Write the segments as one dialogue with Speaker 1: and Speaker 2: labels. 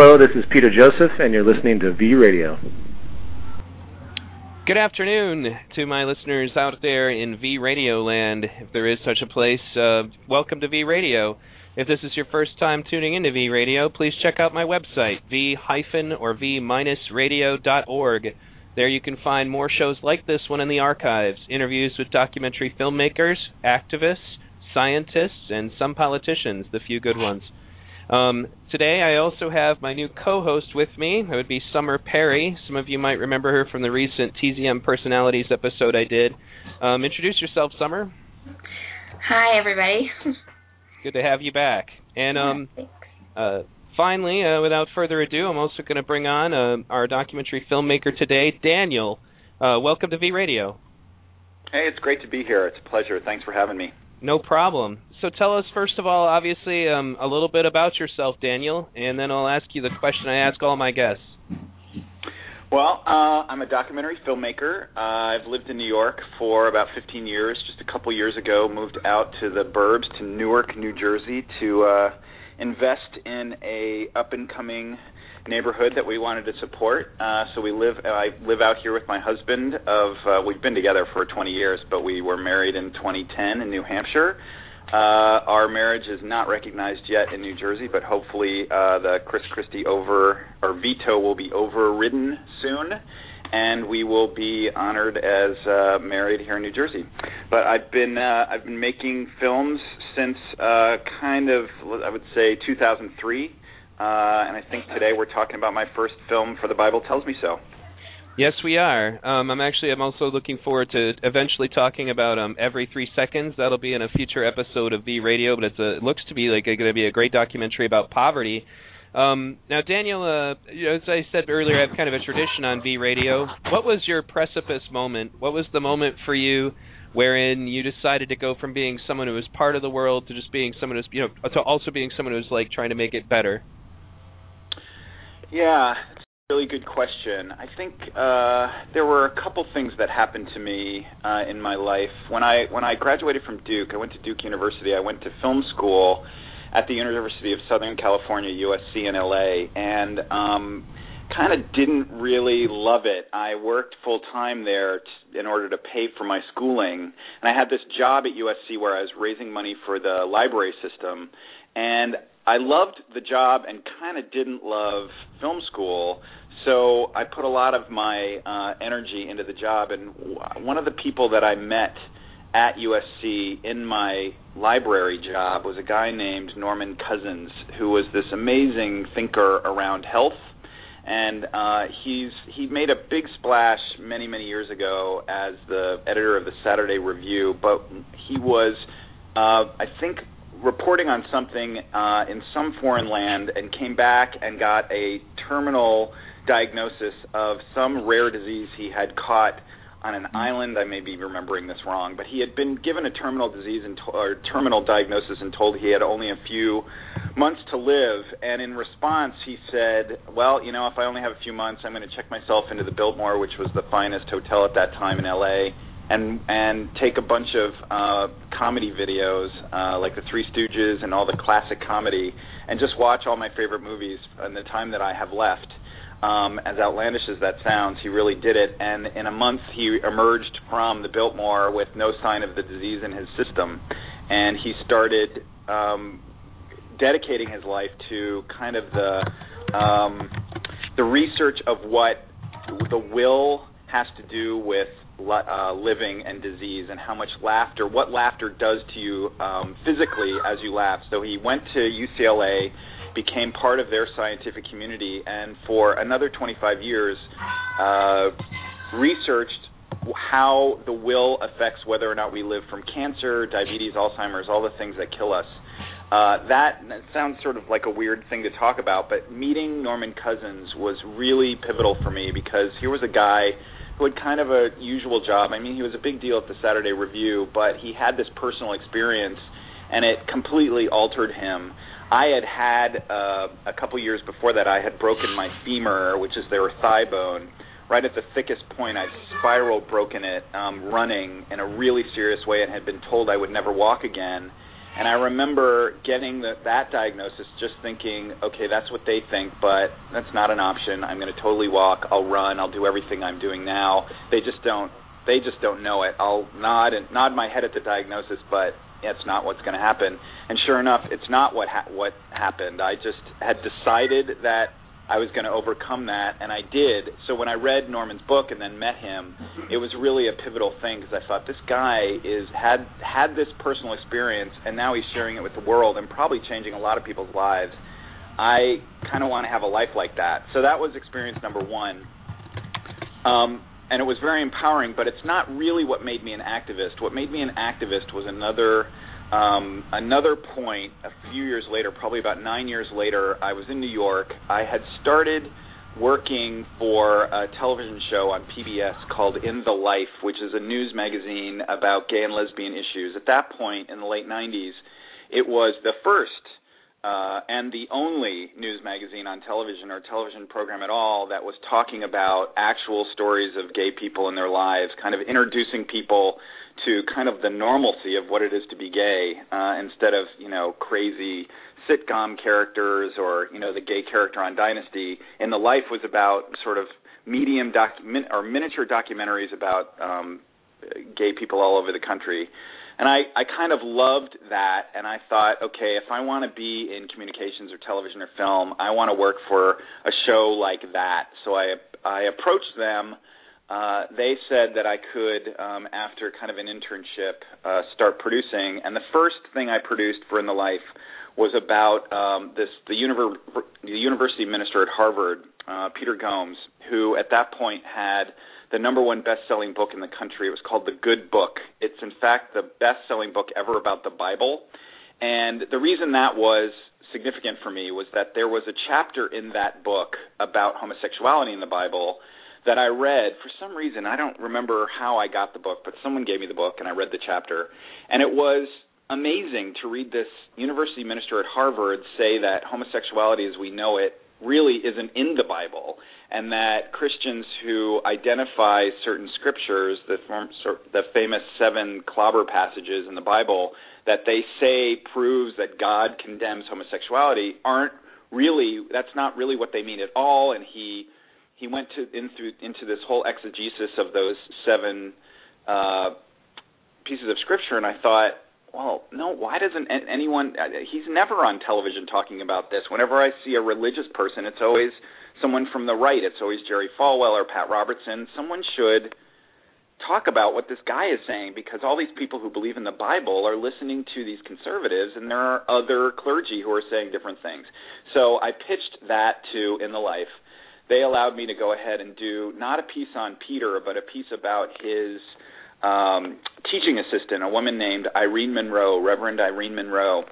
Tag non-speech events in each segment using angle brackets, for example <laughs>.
Speaker 1: Hello, this is Peter Joseph, and you're listening to V Radio.
Speaker 2: Good afternoon to my listeners out there in V Radio land, if there is such a place. Uh, welcome to V Radio. If this is your first time tuning into V Radio, please check out my website, v hyphen or v minus radio.org. There you can find more shows like this one in the archives, interviews with documentary filmmakers, activists, scientists, and some politicians, the few good ones. Um, today, I also have my new co-host with me. That would be Summer Perry. Some of you might remember her from the recent TZM Personalities episode I did. Um, introduce yourself, Summer.
Speaker 3: Hi, everybody. <laughs>
Speaker 2: Good to have you back. And um, uh, finally, uh, without further ado, I'm also going to bring on uh, our documentary filmmaker today, Daniel. Uh, welcome to V Radio.
Speaker 4: Hey, it's great to be here. It's a pleasure. Thanks for having me.
Speaker 2: No problem. So tell us first of all, obviously, um, a little bit about yourself, Daniel, and then I'll ask you the question I ask all my guests.
Speaker 4: Well, uh, I'm a documentary filmmaker. Uh, I've lived in New York for about 15 years. Just a couple years ago, moved out to the burbs to Newark, New Jersey, to uh, invest in a up and coming neighborhood that we wanted to support. Uh, so we live. I live out here with my husband. Of uh, we've been together for 20 years, but we were married in 2010 in New Hampshire. Uh, our marriage is not recognized yet in New Jersey, but hopefully uh, the Chris Christie over or veto will be overridden soon, and we will be honored as uh, married here in New Jersey. But I've been uh, I've been making films since uh, kind of I would say 2003. Uh, and I think today we're talking about my first film for the Bible Tells Me So.
Speaker 2: Yes, we are. Um, I'm actually I'm also looking forward to eventually talking about um, every three seconds. That'll be in a future episode of V Radio, but it's a, it looks to be like going to be a great documentary about poverty. Um, now, Daniel, uh, as I said earlier, I have kind of a tradition on V Radio. What was your precipice moment? What was the moment for you wherein you decided to go from being someone who was part of the world to just being someone who's you know to also being someone who's like trying to make it better?
Speaker 4: Yeah, it's a really good question. I think uh, there were a couple things that happened to me uh, in my life when I when I graduated from Duke. I went to Duke University. I went to film school at the University of Southern California, USC in LA, and um, kind of didn't really love it. I worked full time there t- in order to pay for my schooling, and I had this job at USC where I was raising money for the library system, and I loved the job and kind of didn't love film school. So I put a lot of my uh, energy into the job. And one of the people that I met at USC in my library job was a guy named Norman Cousins, who was this amazing thinker around health. And uh, he's he made a big splash many many years ago as the editor of the Saturday Review, but he was uh, I think reporting on something uh, in some foreign land and came back and got a terminal diagnosis of some rare disease he had caught on an island. I may be remembering this wrong, but he had been given a terminal disease and to- or terminal diagnosis and told he had only a few months to live. And in response, he said, "Well, you know, if I only have a few months, I'm going to check myself into the Biltmore, which was the finest hotel at that time in L.A." and and take a bunch of uh, comedy videos uh, like the Three Stooges and all the classic comedy, and just watch all my favorite movies in the time that I have left. Um, as outlandish as that sounds, he really did it, and in a month he emerged from the Biltmore with no sign of the disease in his system, and he started um, dedicating his life to kind of the um, the research of what the will has to do with uh, living and disease and how much laughter, what laughter does to you um, physically as you laugh. So he went to UCLA, became part of their scientific community, and for another 25 years uh, researched how the will affects whether or not we live from cancer, diabetes, Alzheimer's, all the things that kill us. Uh, that, that sounds sort of like a weird thing to talk about, but meeting Norman Cousins was really pivotal for me because here was a guy who had kind of a usual job. I mean, he was a big deal at the Saturday Review, but he had this personal experience, and it completely altered him. I had had uh, a couple years before that. I had broken my femur, which is their thigh bone. Right at the thickest point, I'd spiral broken it um, running in a really serious way, and had been told I would never walk again. And I remember getting the, that diagnosis, just thinking, okay, that's what they think, but that's not an option. I'm going to totally walk. I'll run. I'll do everything I'm doing now. They just don't. They just don't know it. I'll nod and nod my head at the diagnosis, but it's not what's going to happen. And sure enough, it's not what ha- what happened. I just had decided that I was going to overcome that, and I did. So when I read Norman's book and then met him, it was really a pivotal thing because I thought this guy is had had this personal experience, and now he's sharing it with the world and probably changing a lot of people's lives. I kind of want to have a life like that. So that was experience number one, um, and it was very empowering. But it's not really what made me an activist. What made me an activist was another um, another point, a few years later, probably about nine years later, I was in New York. I had started working for a television show on PBS called In the Life, which is a news magazine about gay and lesbian issues. At that point, in the late 90s, it was the first uh, and the only news magazine on television or television program at all that was talking about actual stories of gay people in their lives, kind of introducing people to kind of the normalcy of what it is to be gay uh, instead of you know crazy sitcom characters or you know the gay character on Dynasty. In the Life was about sort of medium doc or miniature documentaries about um, gay people all over the country. And I, I kind of loved that, and I thought, okay, if I want to be in communications or television or film, I want to work for a show like that. So I I approached them uh, they said that I could, um, after kind of an internship, uh, start producing. And the first thing I produced for In the Life was about um, this the, univer- the university minister at Harvard, uh, Peter Gomes, who at that point had the number one best-selling book in the country. It was called The Good Book. It's in fact the best-selling book ever about the Bible. And the reason that was significant for me was that there was a chapter in that book about homosexuality in the Bible that I read for some reason. I don't remember how I got the book, but someone gave me the book and I read the chapter, and it was amazing to read this university minister at Harvard say that homosexuality as we know it really isn't in the Bible, and that Christians who identify certain scriptures, the, the famous seven clobber passages in the Bible, that they say proves that God condemns homosexuality, aren't really. That's not really what they mean at all, and he he went to in through into this whole exegesis of those seven uh, pieces of scripture, and I thought, well, no, why doesn't anyone? Uh, he's never on television talking about this. Whenever I see a religious person, it's always someone from the right. It's always Jerry Falwell or Pat Robertson. Someone should talk about what this guy is saying because all these people who believe in the Bible are listening to these conservatives and there are other clergy who are saying different things. So I pitched that to In the Life they allowed me to go ahead and do not a piece on Peter, but a piece about his um, teaching assistant, a woman named Irene Monroe, Reverend Irene Monroe,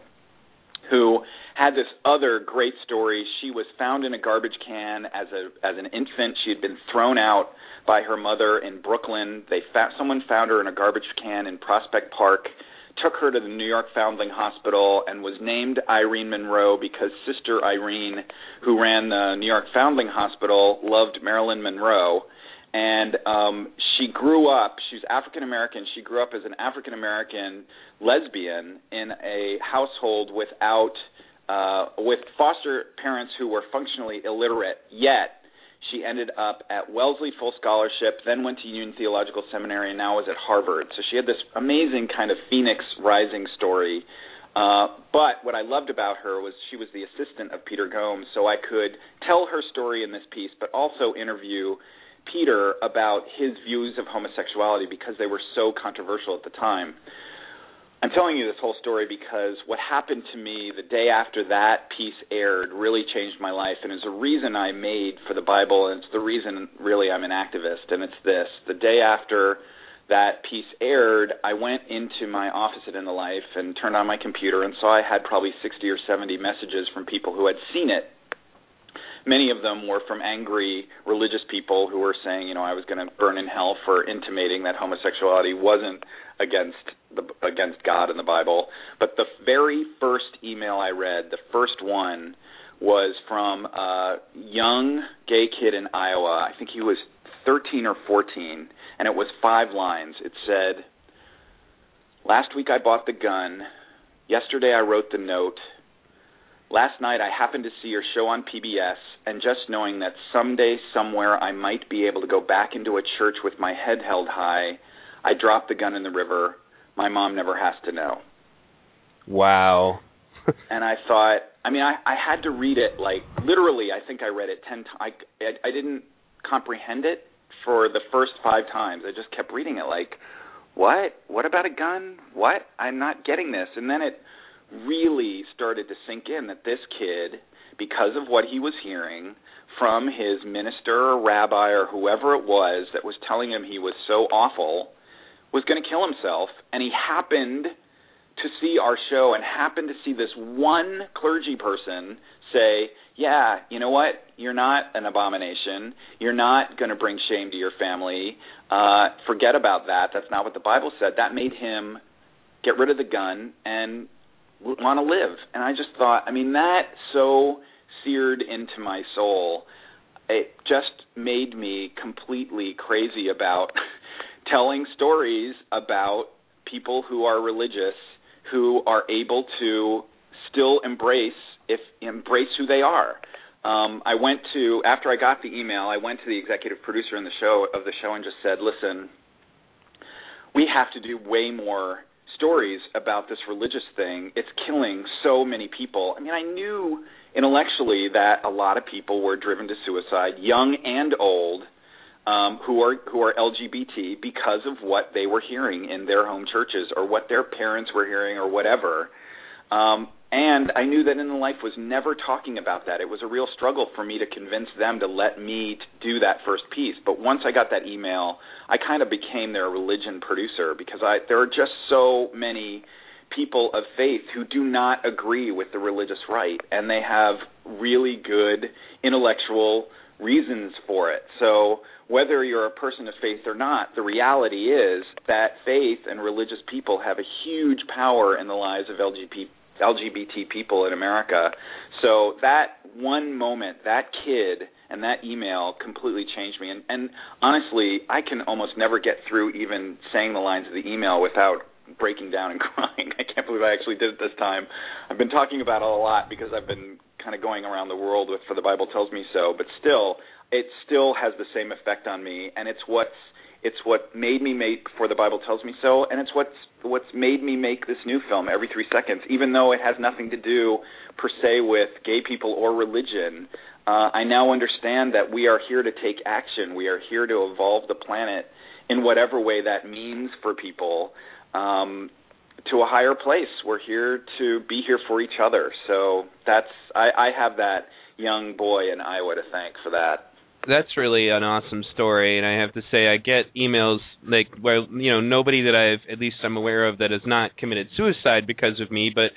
Speaker 4: who had this other great story. She was found in a garbage can as a as an infant. She had been thrown out by her mother in Brooklyn. They found someone found her in a garbage can in Prospect Park took her to the New York Foundling Hospital and was named Irene Monroe because Sister Irene, who ran the New York Foundling Hospital, loved Marilyn Monroe. And um, she grew up, she's African American, she grew up as an African American lesbian in a household without, uh, with foster parents who were functionally illiterate, yet she ended up at Wellesley full scholarship, then went to Union Theological Seminary, and now is at Harvard. So she had this amazing kind of phoenix rising story. Uh, but what I loved about her was she was the assistant of Peter Gomes, so I could tell her story in this piece, but also interview Peter about his views of homosexuality because they were so controversial at the time. I'm telling you this whole story because what happened to me the day after that piece aired really changed my life and is a reason I made for the Bible and it's the reason really I'm an activist and it's this. The day after that piece aired, I went into my office at In the Life and turned on my computer and saw I had probably 60 or 70 messages from people who had seen it many of them were from angry religious people who were saying, you know, I was going to burn in hell for intimating that homosexuality wasn't against the against God in the Bible. But the very first email I read, the first one, was from a young gay kid in Iowa. I think he was 13 or 14, and it was five lines. It said, "Last week I bought the gun. Yesterday I wrote the note. Last night I happened to see your show on PBS, and just knowing that someday, somewhere, I might be able to go back into a church with my head held high, I dropped the gun in the river. My mom never has to know.
Speaker 2: Wow. <laughs>
Speaker 4: and I thought, I mean, I I had to read it like literally. I think I read it ten times. I I didn't comprehend it for the first five times. I just kept reading it like, what? What about a gun? What? I'm not getting this. And then it really started to sink in that this kid, because of what he was hearing from his minister or rabbi or whoever it was that was telling him he was so awful, was going to kill himself. And he happened to see our show and happened to see this one clergy person say, yeah, you know what? You're not an abomination. You're not going to bring shame to your family. Uh, forget about that. That's not what the Bible said. That made him get rid of the gun and want to live. And I just thought, I mean, that so seared into my soul. It just made me completely crazy about <laughs> telling stories about people who are religious who are able to still embrace if embrace who they are. Um, I went to after I got the email, I went to the executive producer in the show of the show and just said, "Listen, we have to do way more stories about this religious thing. It's killing so many people. I mean, I knew intellectually that a lot of people were driven to suicide, young and old, um, who are who are LGBT because of what they were hearing in their home churches or what their parents were hearing or whatever. Um, and I knew that In the Life was never talking about that. It was a real struggle for me to convince them to let me do that first piece. But once I got that email, I kind of became their religion producer because I there are just so many people of faith who do not agree with the religious right and they have really good intellectual reasons for it. So whether you're a person of faith or not, the reality is that faith and religious people have a huge power in the lives of LGBT LGBT people in America. So that one moment, that kid and that email completely changed me. And, and honestly, I can almost never get through even saying the lines of the email without breaking down and <laughs> crying. I can't believe I actually did it this time. I've been talking about it a lot because I've been kind of going around the world with for the Bible tells me so, but still it still has the same effect on me and it's what's it's what made me make for the Bible tells me so, and it's what's what's made me make this new film every three seconds, even though it has nothing to do per se with gay people or religion. Uh, I now understand that we are here to take action. We are here to evolve the planet in whatever way that means for people um, to a higher place. We're here to be here for each other. So that's I, I have that young boy in Iowa to thank for that
Speaker 2: that's really an awesome story, and I have to say I get emails like where you know nobody that I've at least I'm aware of that has not committed suicide because of me, but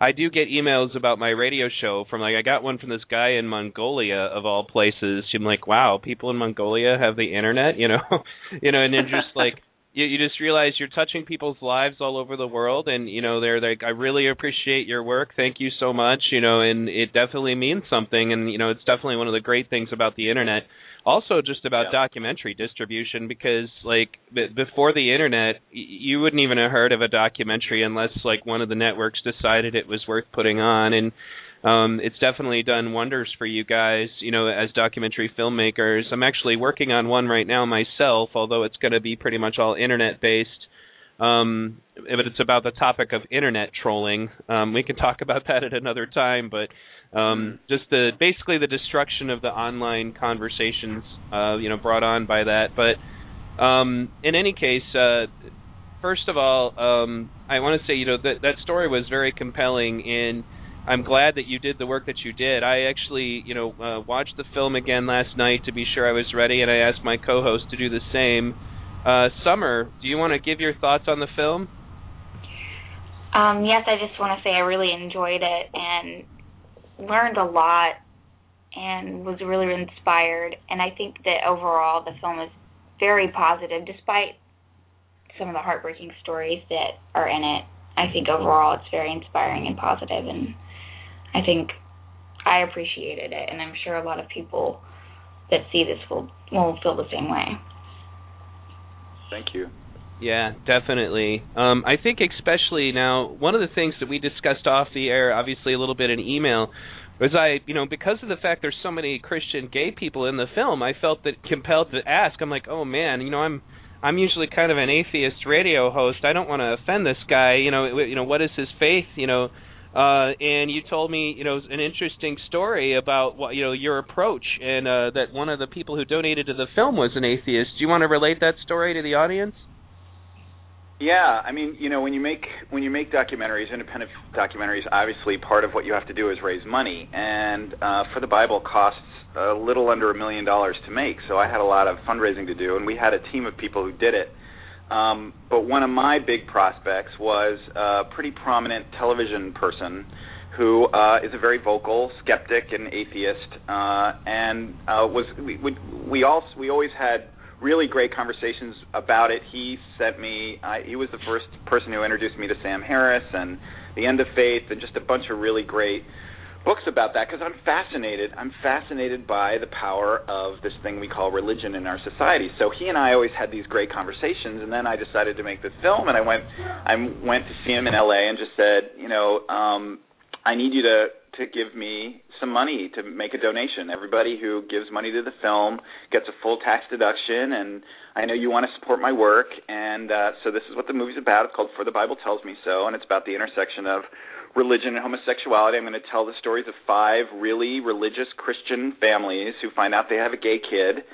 Speaker 2: I do get emails about my radio show from like I got one from this guy in Mongolia of all places. I'm like, wow, people in Mongolia have the internet, you know, <laughs> you know, and then just like you, you just realize you're touching people's lives all over the world and you know they're like i really appreciate your work thank you so much you know and it definitely means something and you know it's definitely one of the great things about the internet also just about yeah. documentary distribution because like b- before the internet you wouldn't even have heard of a documentary unless like one of the networks decided it was worth putting on and um, it's definitely done wonders for you guys, you know, as documentary filmmakers. I'm actually working on one right now myself, although it's going to be pretty much all internet based. Um, but it's about the topic of internet trolling. Um, we can talk about that at another time, but um, just the basically the destruction of the online conversations, uh, you know, brought on by that. But um, in any case, uh, first of all, um, I want to say, you know, that that story was very compelling in I'm glad that you did the work that you did. I actually, you know, uh, watched the film again last night to be sure I was ready, and I asked my co-host to do the same. Uh, Summer, do you want to give your thoughts on the film?
Speaker 3: Um, yes, I just want to say I really enjoyed it and learned a lot and was really inspired. And I think that overall the film is very positive, despite some of the heartbreaking stories that are in it. I think overall it's very inspiring and positive, and I think I appreciated it, and I'm sure a lot of people that see this will will feel the same way.
Speaker 4: Thank you.
Speaker 2: Yeah, definitely. Um, I think especially now, one of the things that we discussed off the air, obviously a little bit in email, was I, you know, because of the fact there's so many Christian gay people in the film, I felt that compelled to ask. I'm like, oh man, you know, I'm I'm usually kind of an atheist radio host. I don't want to offend this guy. You know, you know, what is his faith? You know, uh, and you told me, you know, an interesting story about what you know your approach, and uh, that one of the people who donated to the film was an atheist. Do you want to relate that story to the audience?
Speaker 4: Yeah, I mean, you know, when you make when you make documentaries, independent documentaries, obviously part of what you have to do is raise money, and uh, for the Bible costs a little under a million dollars to make. So I had a lot of fundraising to do, and we had a team of people who did it. Um, but one of my big prospects was a pretty prominent television person who uh, is a very vocal skeptic and atheist, uh, and uh, was we, we we all we always had really great conversations about it. He sent me. Uh, he was the first person who introduced me to Sam Harris and the End of Faith, and just a bunch of really great books about that because I'm fascinated. I'm fascinated by the power of this thing we call religion in our society. So he and I always had these great conversations, and then I decided to make this film, and I went, I went to see him in L.A. and just said, you know, um, I need you to to give me some money to make a donation. Everybody who gives money to the film gets a full tax deduction, and I know you want to support my work, and uh, so this is what the movie's about. It's called For the Bible Tells Me So, and it's about the intersection of religion and homosexuality. I'm going to tell the stories of five really religious Christian families who find out they have a gay kid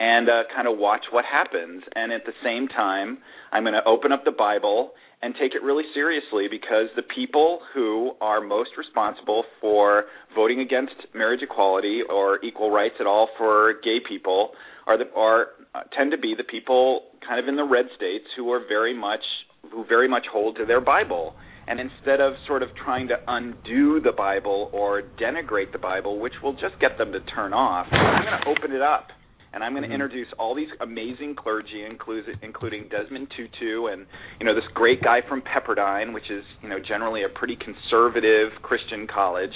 Speaker 4: and uh, kind of watch what happens. And at the same time, I'm going to open up the Bible and take it really seriously because the people who are most responsible for voting against marriage equality or equal rights at all for gay people are the are uh, tend to be the people kind of in the red states who are very much who very much hold to their Bible. And instead of sort of trying to undo the Bible or denigrate the Bible, which will just get them to turn off, I'm going to open it up. And I'm going to mm-hmm. introduce all these amazing clergy, including Desmond Tutu and you know this great guy from Pepperdine, which is you know generally a pretty conservative Christian college,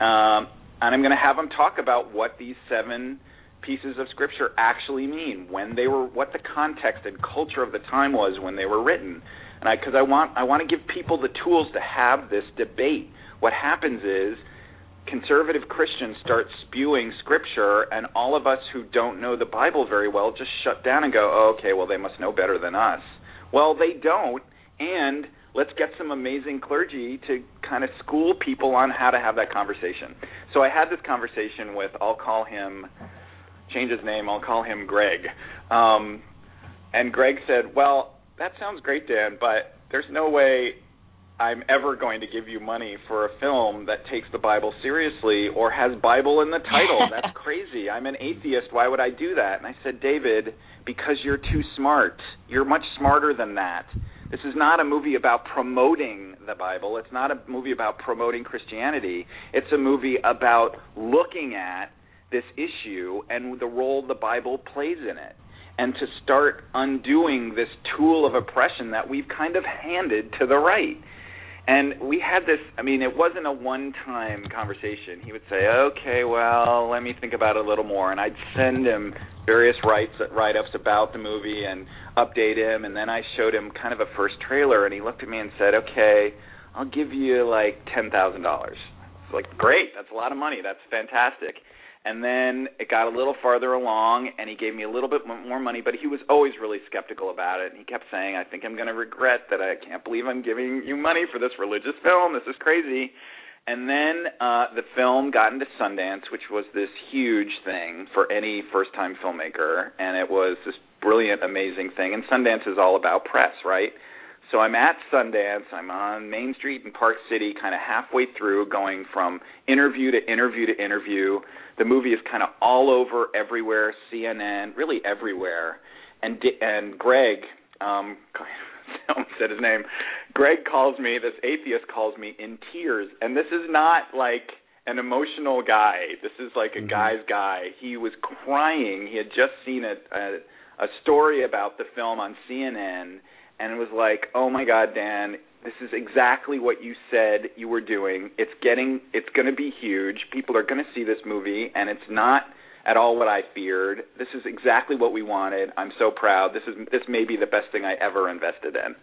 Speaker 4: um, and I'm going to have them talk about what these seven pieces of scripture actually mean, when they were, what the context and culture of the time was when they were written, and I because I want I want to give people the tools to have this debate. What happens is conservative Christians start spewing scripture, and all of us who don't know the Bible very well just shut down and go, oh, okay, well, they must know better than us. Well, they don't, and let's get some amazing clergy to kind of school people on how to have that conversation. So I had this conversation with, I'll call him, change his name, I'll call him Greg. Um, and Greg said, well, that sounds great, Dan, but there's no way I'm ever going to give you money for a film that takes the Bible seriously or has Bible in the title. <laughs> That's crazy. I'm an atheist. Why would I do that? And I said, David, because you're too smart. You're much smarter than that. This is not a movie about promoting the Bible. It's not a movie about promoting Christianity. It's a movie about looking at this issue and the role the Bible plays in it and to start undoing this tool of oppression that we've kind of handed to the right. And we had this, I mean, it wasn't a one time conversation. He would say, okay, well, let me think about it a little more. And I'd send him various write ups about the movie and update him. And then I showed him kind of a first trailer, and he looked at me and said, okay, I'll give you like $10,000. It's like, great, that's a lot of money. That's fantastic and then it got a little farther along and he gave me a little bit more money but he was always really skeptical about it. And he kept saying i think i'm going to regret that i can't believe i'm giving you money for this religious film. This is crazy. And then uh the film got into sundance which was this huge thing for any first time filmmaker and it was this brilliant amazing thing. And sundance is all about press right so I'm at Sundance. I'm on Main Street in Park City, kind of halfway through, going from interview to interview to interview the movie is kind of all over everywhere, CNN, really everywhere. And and Greg, um, <laughs> I said his name. Greg calls me. This atheist calls me in tears, and this is not like an emotional guy. This is like a mm-hmm. guy's guy. He was crying. He had just seen a, a a story about the film on CNN, and it was like, oh my God, Dan, this is exactly what you said you were doing. It's getting it's going to be huge. People are going to see this movie and it's not at all what I feared. This is exactly what we wanted. I'm so proud. This is this may be the best thing I ever invested in.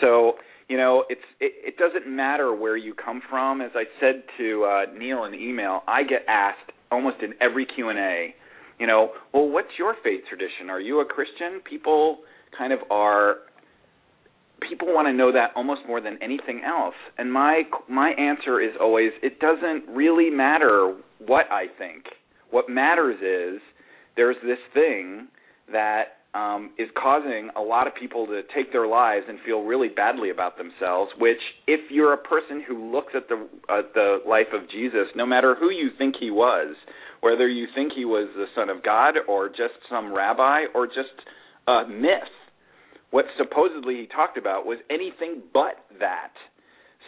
Speaker 4: So you know, it's it, it doesn't matter where you come from. As I said to uh, Neil in email, I get asked almost in every Q and A, you know, well, what's your faith tradition? Are you a Christian? People kind of are. People want to know that almost more than anything else. And my my answer is always, it doesn't really matter what I think. What matters is there's this thing that um, is causing a lot of people to take their lives and feel really badly about themselves. Which, if you're a person who looks at the uh, the life of Jesus, no matter who you think he was, whether you think he was the son of God or just some rabbi or just a myth, what supposedly he talked about was anything but that.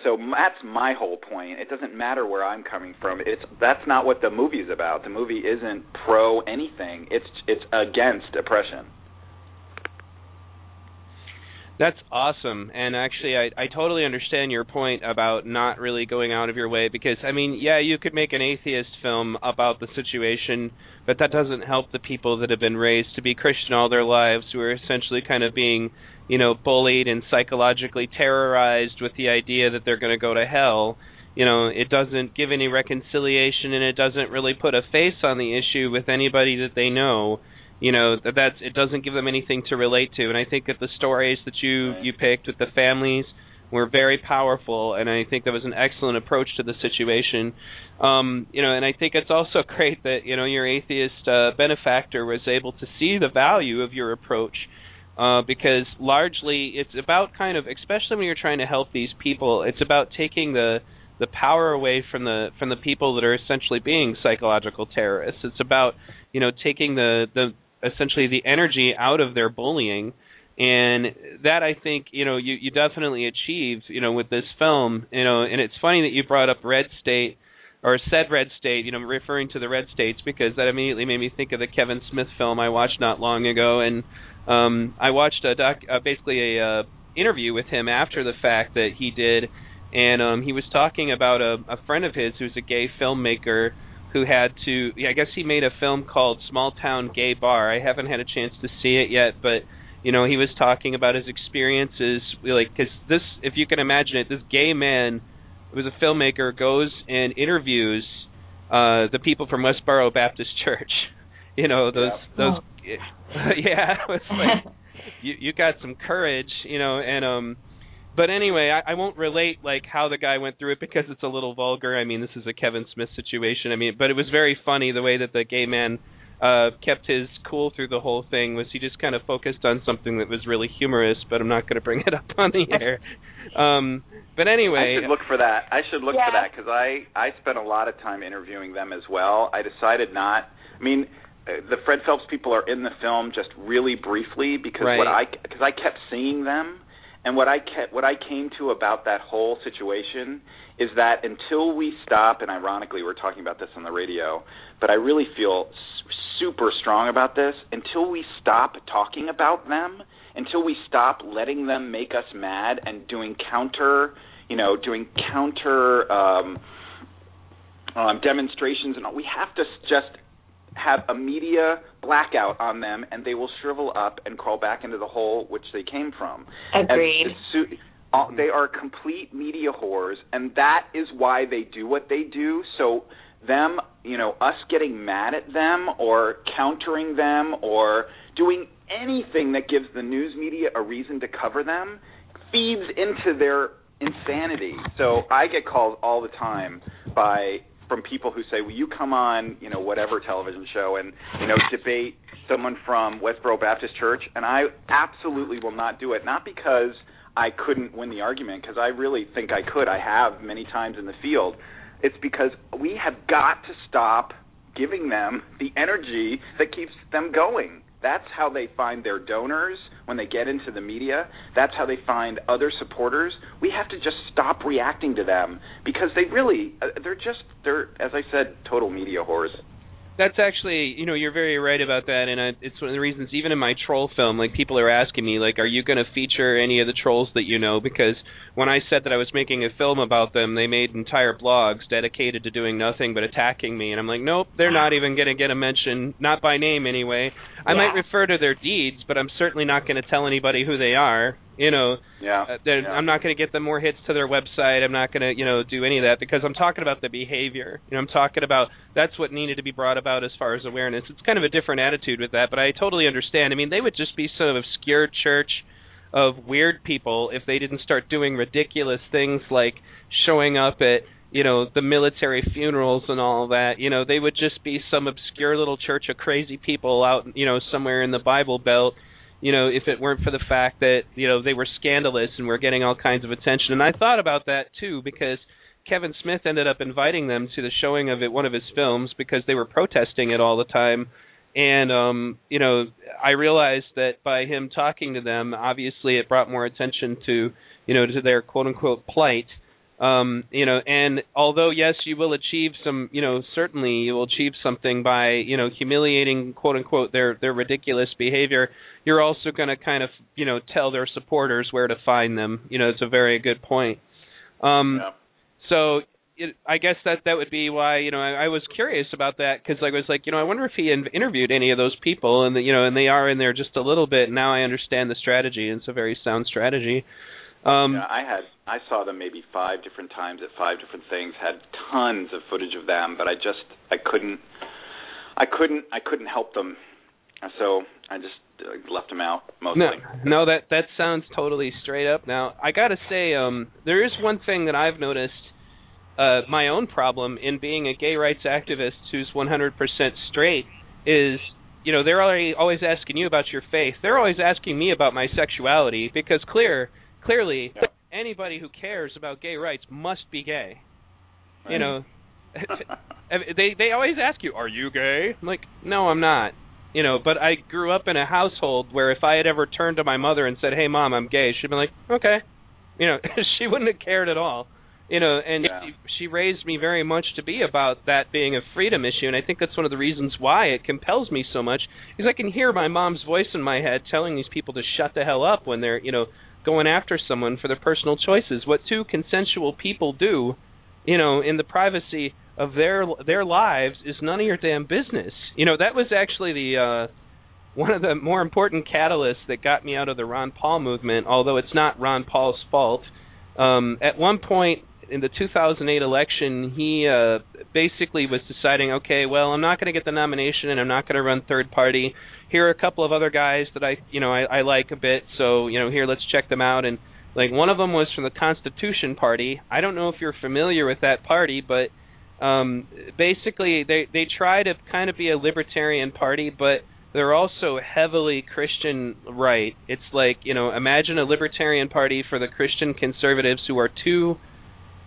Speaker 4: So that's my whole point. It doesn't matter where I'm coming from. It's that's not what the movie is about. The movie isn't pro anything. It's it's against oppression.
Speaker 2: That's awesome. And actually, I, I totally understand your point about not really going out of your way because, I mean, yeah, you could make an atheist film about the situation, but that doesn't help the people that have been raised to be Christian all their lives who are essentially kind of being, you know, bullied and psychologically terrorized with the idea that they're going to go to hell. You know, it doesn't give any reconciliation and it doesn't really put a face on the issue with anybody that they know you know that that's it doesn't give them anything to relate to. And i think that the stories that you you picked with the families were very powerful and i think that was an excellent approach to the situation. Um you know and i think it's also <laughs> great that you know your atheist uh, benefactor was able to see the value of your approach uh because largely it's about kind of especially when you're trying to help these people it's about taking the the power away from the from the people that are essentially being psychological terrorists. It's about you know taking the the essentially the energy out of their bullying. And that I think you know you you definitely achieved you know with this film you know. And it's funny that you brought up Red State or said Red State you know referring to the Red States because that immediately made me think of the Kevin Smith film I watched not long ago. And um I watched a doc uh, basically a uh, interview with him after the fact that he did. And um he was talking about a a friend of his who's a gay filmmaker who had to I guess he made a film called Small Town Gay Bar. I haven't had a chance to see it yet, but you know, he was talking about his experiences like cuz this if you can imagine it, this gay man who was a filmmaker goes and interviews uh the people from Westboro Baptist <laughs> Church. You know, those yeah. those oh. <laughs> yeah, it's like <laughs> you you got some courage, you know, and um but anyway, I, I won't relate like how the guy went through it because it's a little vulgar. I mean, this is a Kevin Smith situation. I mean, but it was very funny the way that the gay man uh kept his cool through the whole thing was he just kind of focused on something that was really humorous but i'm not going to bring it up on the <laughs> air um but anyway
Speaker 4: i should look for that i should look yeah. for that because i i spent a lot of time interviewing them as well i decided not i mean uh, the fred phelps people are in the film just really briefly because
Speaker 2: right.
Speaker 4: what i because i kept seeing them and what I kept, what I came to about that whole situation is that until we stop, and ironically we're talking about this on the radio, but I really feel super strong about this. Until we stop talking about them, until we stop letting them make us mad and doing counter, you know, doing counter um, um, demonstrations, and all, we have to just have a media blackout on them, and they will shrivel up and crawl back into the hole which they came from.
Speaker 3: Agreed.
Speaker 4: And, they are complete media whores, and that is why they do what they do. So them, you know, us getting mad at them or countering them or doing anything that gives the news media a reason to cover them feeds into their insanity. So I get called all the time by from people who say, "Will you come on, you know, whatever television show and you know debate someone from Westboro Baptist Church?" And I absolutely will not do it. Not because I couldn't win the argument, because I really think I could. I have many times in the field. It's because we have got to stop giving them the energy that keeps them going. That's how they find their donors when they get into the media. That's how they find other supporters. We have to just stop reacting to them because they really uh, they're just they're as I said total media whores.
Speaker 2: That's actually, you know, you're very right about that, and I, it's one of the reasons. Even in my troll film, like people are asking me, like, are you going to feature any of the trolls that you know? Because when I said that I was making a film about them, they made entire blogs dedicated to doing nothing but attacking me, and I'm like, nope, they're not even going to get a mention, not by name anyway. I
Speaker 4: Yeah.
Speaker 2: might refer to their deeds, but I'm certainly not going to tell anybody who they are. You know,
Speaker 4: Yeah.
Speaker 2: uh,
Speaker 4: yeah.
Speaker 2: I'm not going to get them more hits to their website. I'm not going to, you know, do any of that because I'm talking about the behavior. You know, I'm talking about that's what needed to be brought about as far as awareness. It's kind of a different attitude with that, but I totally understand. I mean, they would just be some obscure church of weird people if they didn't start doing ridiculous things like showing up at you know the military funerals and all that you know they would just be some obscure little church of crazy people out you know somewhere in the bible belt you know if it weren't for the fact that you know they were scandalous and were getting all kinds of attention. And i thought about that too because kevin smith ended up inviting them to the showing of it one of his films because they were protesting it all the time. And um you know i realized that by him talking to them obviously it brought more attention to you know to their quote unquote plight um you know and although yes you will achieve some you know certainly you will achieve something by you know humiliating quote unquote their their ridiculous behavior you're also going to kind of you know tell their supporters where to find them you know it's a very good point um
Speaker 4: yeah.
Speaker 2: so it, I guess that that would be why you know I, I was curious about that because I was like you know I wonder if he in, interviewed any of those people and the, you know and they are in there just a little bit. Now I understand the strategy and it's a very sound strategy. Um,
Speaker 4: yeah, I had I saw them maybe five different times at five different things. Had tons of footage of them, but I just I couldn't I couldn't I couldn't help them, so I just uh, left them out mostly.
Speaker 2: No, no, that that sounds totally straight up. Now, I gotta say, um, there is one thing that I've noticed. Uh, my own problem in being a gay rights activist who's 100% straight is, you know, they're already always asking you about your faith. They're always asking me about my sexuality because clear, clearly,
Speaker 4: Yeah.
Speaker 2: anybody who cares about gay rights must be gay. You know, <laughs> they they always ask you, "Are you gay?" I'm like, "No, I'm not." You know, but I grew up in a household where if I had ever turned to my mother and said, "Hey, mom, I'm gay," she'd be like, "Okay," you know, <laughs> she wouldn't have cared at all. You know, and
Speaker 4: Yeah.
Speaker 2: she, she raised me very much to be about that being a freedom issue, and I think that's one of the reasons why it compels me so much. Is I can hear my mom's voice in my head telling these people to shut the hell up when they're, you know, going after someone for their personal choices. What two consensual people do, you know, in the privacy of their their lives is none of your damn business. You know, that was actually the uh one of the more important catalysts that got me out of the Ron Paul movement, although it's not Ron Paul's fault. Um at one point in the 2008 election, he uh basically was deciding, okay, well, I'm not going to get the nomination and I'm not going to run third party. Here are a couple of other guys that I, you know, I, I like a bit, so, you know, here let's check them out and like one of them was from the Constitution Party. I don't know if you're familiar with that party, but um basically they they try to kind of be a libertarian party but they're also heavily christian right it's like you know imagine a libertarian party for the christian conservatives who are too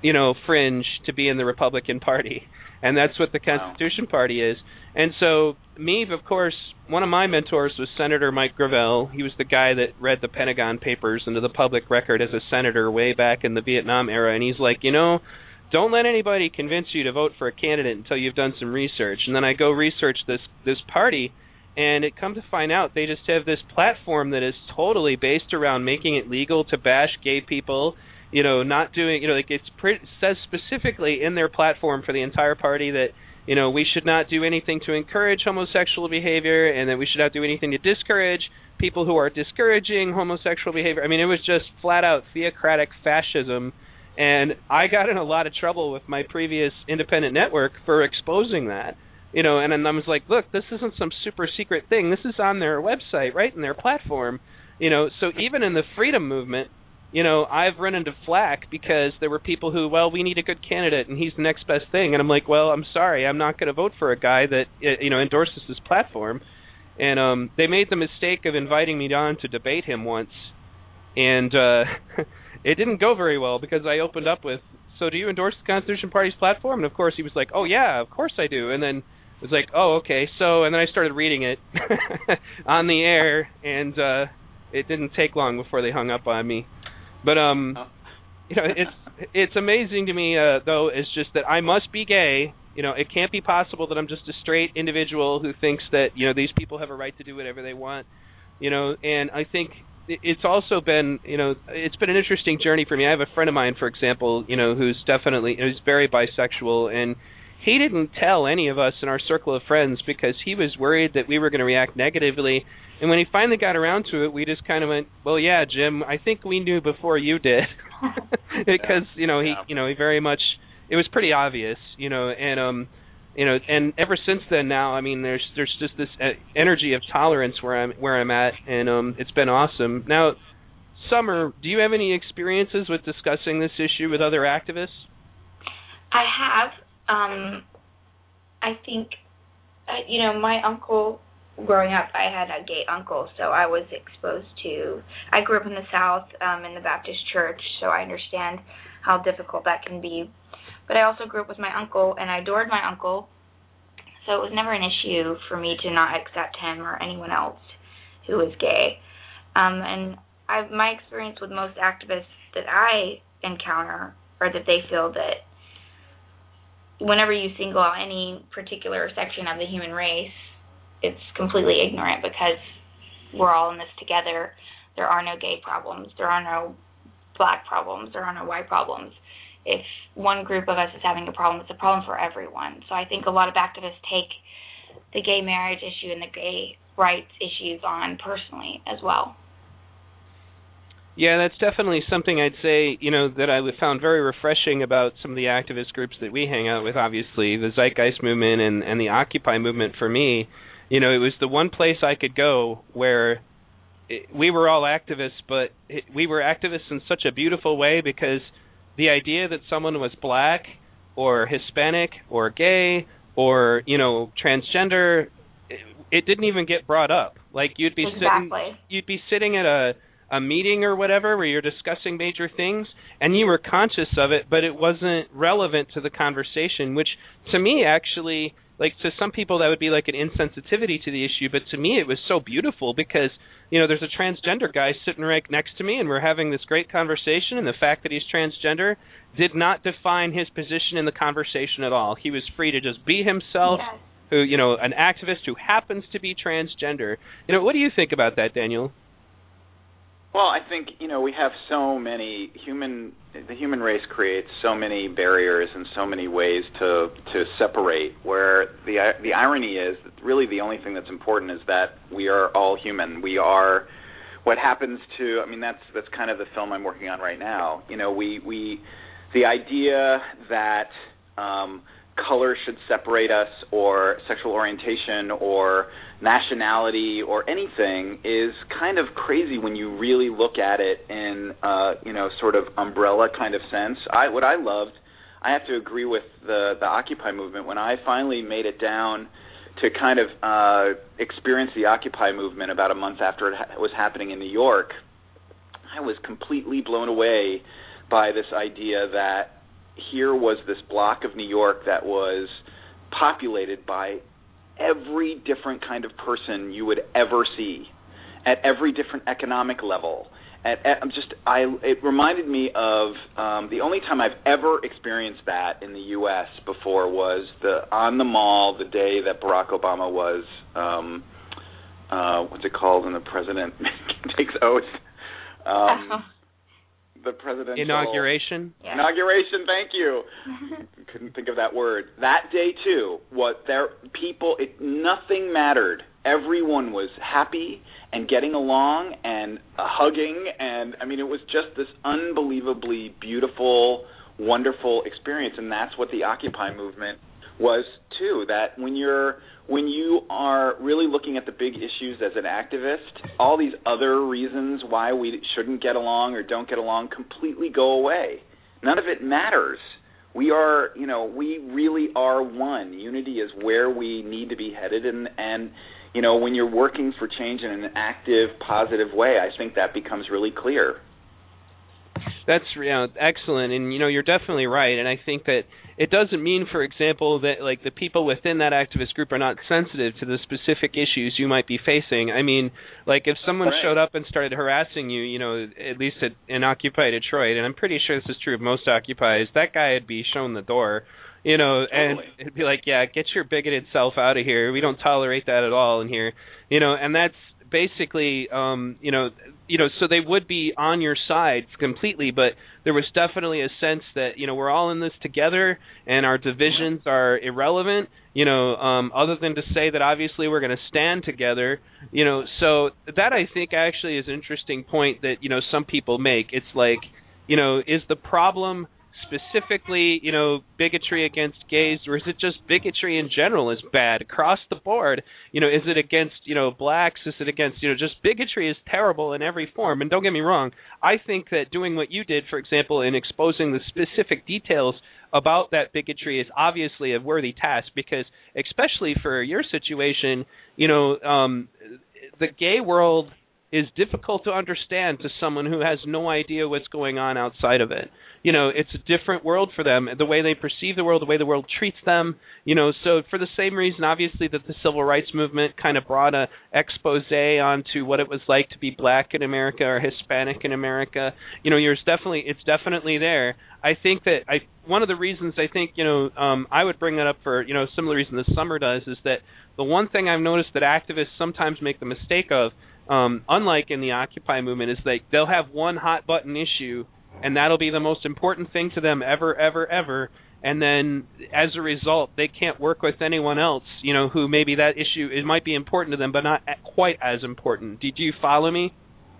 Speaker 2: you know fringe to be in the republican party and that's what the
Speaker 4: Wow.
Speaker 2: constitution party is and so me of course one of my mentors was senator mike gravel he was the guy that read the pentagon papers into the public record as a senator way back in the vietnam era and he's like you know don't let anybody convince you to vote for a candidate until you've done some research. And then I go research this this party, and it come to find out they just have this platform that is totally based around making it legal to bash gay people. You know, not doing you know like it's pre- says specifically in their platform for the entire party that you know we should not do anything to encourage homosexual behavior, and that we should not do anything to discourage people who are discouraging homosexual behavior. I mean, it was just flat out theocratic fascism and I got in a lot of trouble with my previous independent network for exposing that. You know, and then I was like, look, this isn't some super secret thing. This is on their website, right in their platform. You know, so even in the freedom movement, you know, I've run into flack because there were people who, well, we need a good candidate and he's the next best thing. And I'm like, well, I'm sorry, I'm not going to vote for a guy that uh, you know endorses this platform. And um they made the mistake of inviting me on to debate him once. And uh <laughs> it didn't go very well because I opened up with, "So do you endorse the Constitution Party's platform?" And of course he was like, "Oh yeah, of course I do." And then it was like, "Oh okay." So and then I started reading it <laughs> on the air, and uh it didn't take long before they hung up on me. But um,
Speaker 4: Oh.
Speaker 2: you know, it's it's amazing to me uh though. It's just that I must be gay You know, it can't be possible that I'm just a straight individual who thinks that you know these people have a right to do whatever they want. You know, and I think it's also been you know it's been an interesting journey for me. I have a friend of mine, for example, you know, who's definitely who's very bisexual, and he didn't tell any of us in our circle of friends because he was worried that we were going to react negatively. And when he finally got around to it, we just kind of went, "Well, yeah, Jim, I think we knew before you did," <laughs> <laughs> because you know he you know he very much it was pretty obvious, you know, and um you know, and ever since then now, I mean, there's there's just this uh, energy of tolerance where I'm where I'm at, and um, it's been awesome. Now, Summer, do you have any experiences with discussing this issue with other activists?
Speaker 3: I have. Um, I think, uh, you know, my uncle. Growing up, I had a gay uncle, so I was exposed to. I grew up in the South, um, in the Baptist church, so I understand how difficult that can be but I also grew up with my uncle, and I adored my uncle. So it was never an issue for me to not accept him or anyone else who was gay. Um, and I've, my experience with most activists that I encounter are that they feel that whenever you single out any particular section of the human race, it's completely ignorant because we're all in this together. There are no gay problems. There are no black problems. There are no white problems if one group of us is having a problem, it's a problem for everyone. So I think a lot of activists take the gay marriage issue and the gay rights issues on personally as well.
Speaker 2: Yeah, that's definitely something I'd say, you know, that I found very refreshing about some of the activist groups that we hang out with, obviously, the Zeitgeist movement and, and the Occupy movement for me. You know, it was the one place I could go where it, we were all activists, but it, we were activists in such a beautiful way because – the idea that someone was black or Hispanic or gay or you know transgender, it, it didn't even get brought up. Like you'd be
Speaker 3: exactly.
Speaker 2: sitting, you'd be sitting at a a meeting or whatever where you're discussing major things and you were conscious of it but it wasn't relevant to the conversation which to me actually like to some people that would be like an insensitivity to the issue but to me it was so beautiful because you know, there's a transgender guy sitting right next to me, and we're having this great conversation. And the fact that he's transgender did not define his position in the conversation at all. He was free to just be himself.
Speaker 3: Yes.
Speaker 2: Who, you know, an activist who happens to be transgender. You know, what do you think about that, Daniel?
Speaker 4: Well, I think you know we have so many human the human race creates so many barriers and so many ways to to separate. Where the the irony is that really the only thing that's important is that we are all human. We are what happens to. I mean, that's that's kind of the film I'm working on right now. You know, we we the idea that um, color should separate us, or sexual orientation, or nationality or anything is kind of crazy when you really look at it in uh you know sort of umbrella kind of sense. I what i loved i have to agree with the the occupy movement. When i finally made it down to kind of uh experience the occupy movement about a month after it ha- was happening in new york i was completely blown away by this idea that here was this block of new york that was populated by every different kind of person you would ever see at every different economic level. At, at just I it reminded me of um, the only time I've ever experienced that in the U.S. before was the on the mall the day that Barack Obama was um, uh, what's it called when the president <laughs> takes oath. Um, <laughs> the presidential
Speaker 2: inauguration.
Speaker 3: Yeah.
Speaker 4: Inauguration. Thank you. <laughs> Couldn't think of that word. That day too. What there people. It nothing mattered. Everyone was happy and getting along and uh, hugging and I mean it was just this unbelievably beautiful, wonderful experience. And that's what the Occupy movement was too. That when you're when you are really looking at the big issues as an activist, all these other reasons why we shouldn't get along or don't get along completely go away. None of it matters. We are, you know, we really are one. Unity is where we need to be headed and and you know, when you're working for change in an active, positive way, I think that becomes really clear.
Speaker 2: That's you know, excellent, and you know you're definitely right. And I think that it doesn't mean, for example, that like the people within that activist group are not sensitive to the specific issues you might be facing. I mean, like if someone
Speaker 4: right.
Speaker 2: showed up and started harassing you, you know, at least at, in Occupy Detroit, and I'm pretty sure this is true of most Occupies, that guy would be shown the door. you know, and it'd be like, yeah, get your bigoted self out of here. We don't tolerate that at all in here, you know, and that's basically, um, you know, you know, so they would be on your side completely, but there was definitely a sense that you know we're all in this together, and our divisions are irrelevant, you know, um, other than to say that obviously we're going to stand together, you know. So that I think actually is an interesting point that you know some people make. It's like, you know, is the problem specifically, you know, bigotry against gays, or is it just bigotry in general is bad across the board? You know, is it against, you know, blacks? Is it against, you know, just bigotry is terrible in every form. And don't get me wrong, I think that doing what you did, for example, in exposing the specific details about that bigotry is obviously a worthy task because, especially for your situation, you know, um, the gay world is difficult to understand to someone who has no idea what's going on outside of it. You know, it's a different world for them, the way they perceive the world, the way the world treats them. You know, so for the same reason, obviously, that the civil rights movement kind of brought a expose onto what it was like to be black in America or Hispanic in America. You know, there's definitely it's definitely there. I think that I one of the reasons I think you know um, I would bring that up for you know similar reason the summer does is that the one thing I've noticed that activists sometimes make the mistake of um, unlike in the Occupy movement, is like they'll have one hot button issue, and that'll be the most important thing to them ever, ever, ever. And then, as a result, they can't work with anyone else, you know, who maybe that issue it might be important to them, but not quite as important. Did you follow me?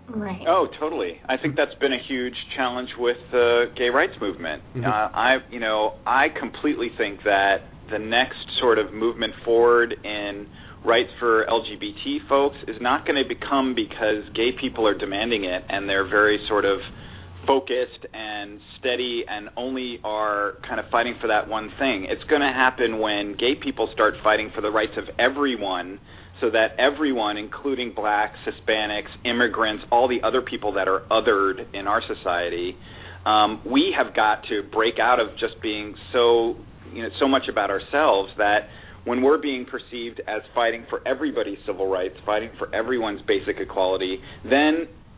Speaker 3: Right.
Speaker 4: Oh, totally. I think that's been a huge challenge with the gay rights movement.
Speaker 2: Mhm.
Speaker 4: Uh, I, you know, I completely think that the next sort of movement forward in rights for LGBT folks is not going to become because gay people are demanding it and they're very sort of focused and steady and only are kind of fighting for that one thing. It's going to happen when gay people start fighting for the rights of everyone so that everyone, including blacks, Hispanics, immigrants, all the other people that are othered in our society, um, we have got to break out of just being so, you know, so much about ourselves that when we're being perceived as fighting for everybody's civil rights, fighting for everyone's basic equality, then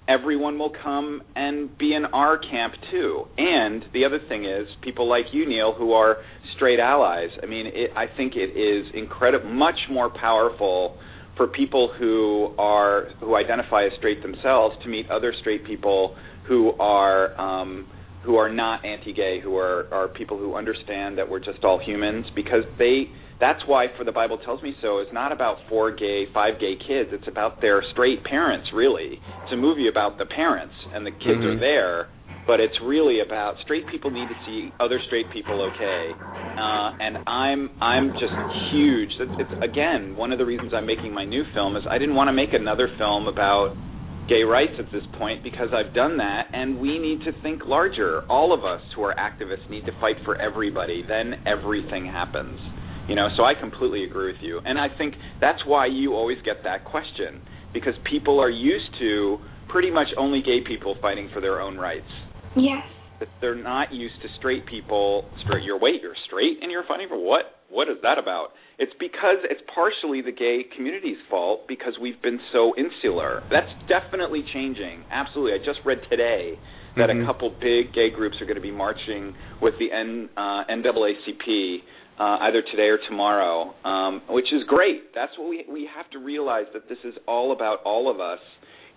Speaker 4: everyone will come and be in our camp too. And the other thing is, people like you, Neil, who are straight allies. I mean, it, I think it is incredible, much more powerful for people who are who identify as straight themselves to meet other straight people who are um, who are not anti-gay, who are are people who understand that we're just all humans, because they that's why for the bible tells me so it's not about four gay five gay kids it's about their straight parents really it's a movie about the parents and the kids
Speaker 2: Mhm.
Speaker 4: are there but it's really about straight people need to see other straight people okay uh and i'm i'm just huge it's, it's again one of the reasons i'm making my new film is i didn't want to make another film about gay rights at this point because I've done that and we need to think larger. All of us who are activists need to fight for everybody. Then everything happens. You know, so I completely agree with you. And I think that's why you always get that question because people are used to pretty much only gay people fighting for their own rights.
Speaker 3: Yes.
Speaker 4: That they're not used to straight people. Straight, you're wait, you're straight and you're fighting for what? What is that about? It's because it's partially the gay community's fault because we've been so insular. That's definitely changing. Absolutely. I just read today that
Speaker 2: Mhm.
Speaker 4: a couple big gay groups are going to be marching with the N, uh, NAACP uh, either today or tomorrow, um, which is great. That's what we we have to realize that this is all about all of us.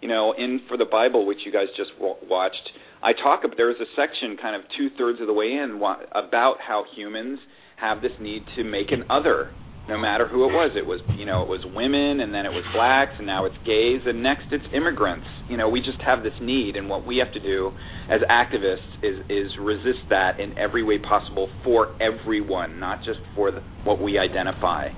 Speaker 4: You know, in for the Bible, which you guys just w- watched, I talk. There was a section, kind of two thirds of the way in, wa- about how humans have this need to make an other, no matter who it was. It was you know it was women, and then it was blacks, and now it's gays, and next it's immigrants. You know, we just have this need, and what we have to do as activists is is resist that in every way possible for everyone, not just for the, what we identify.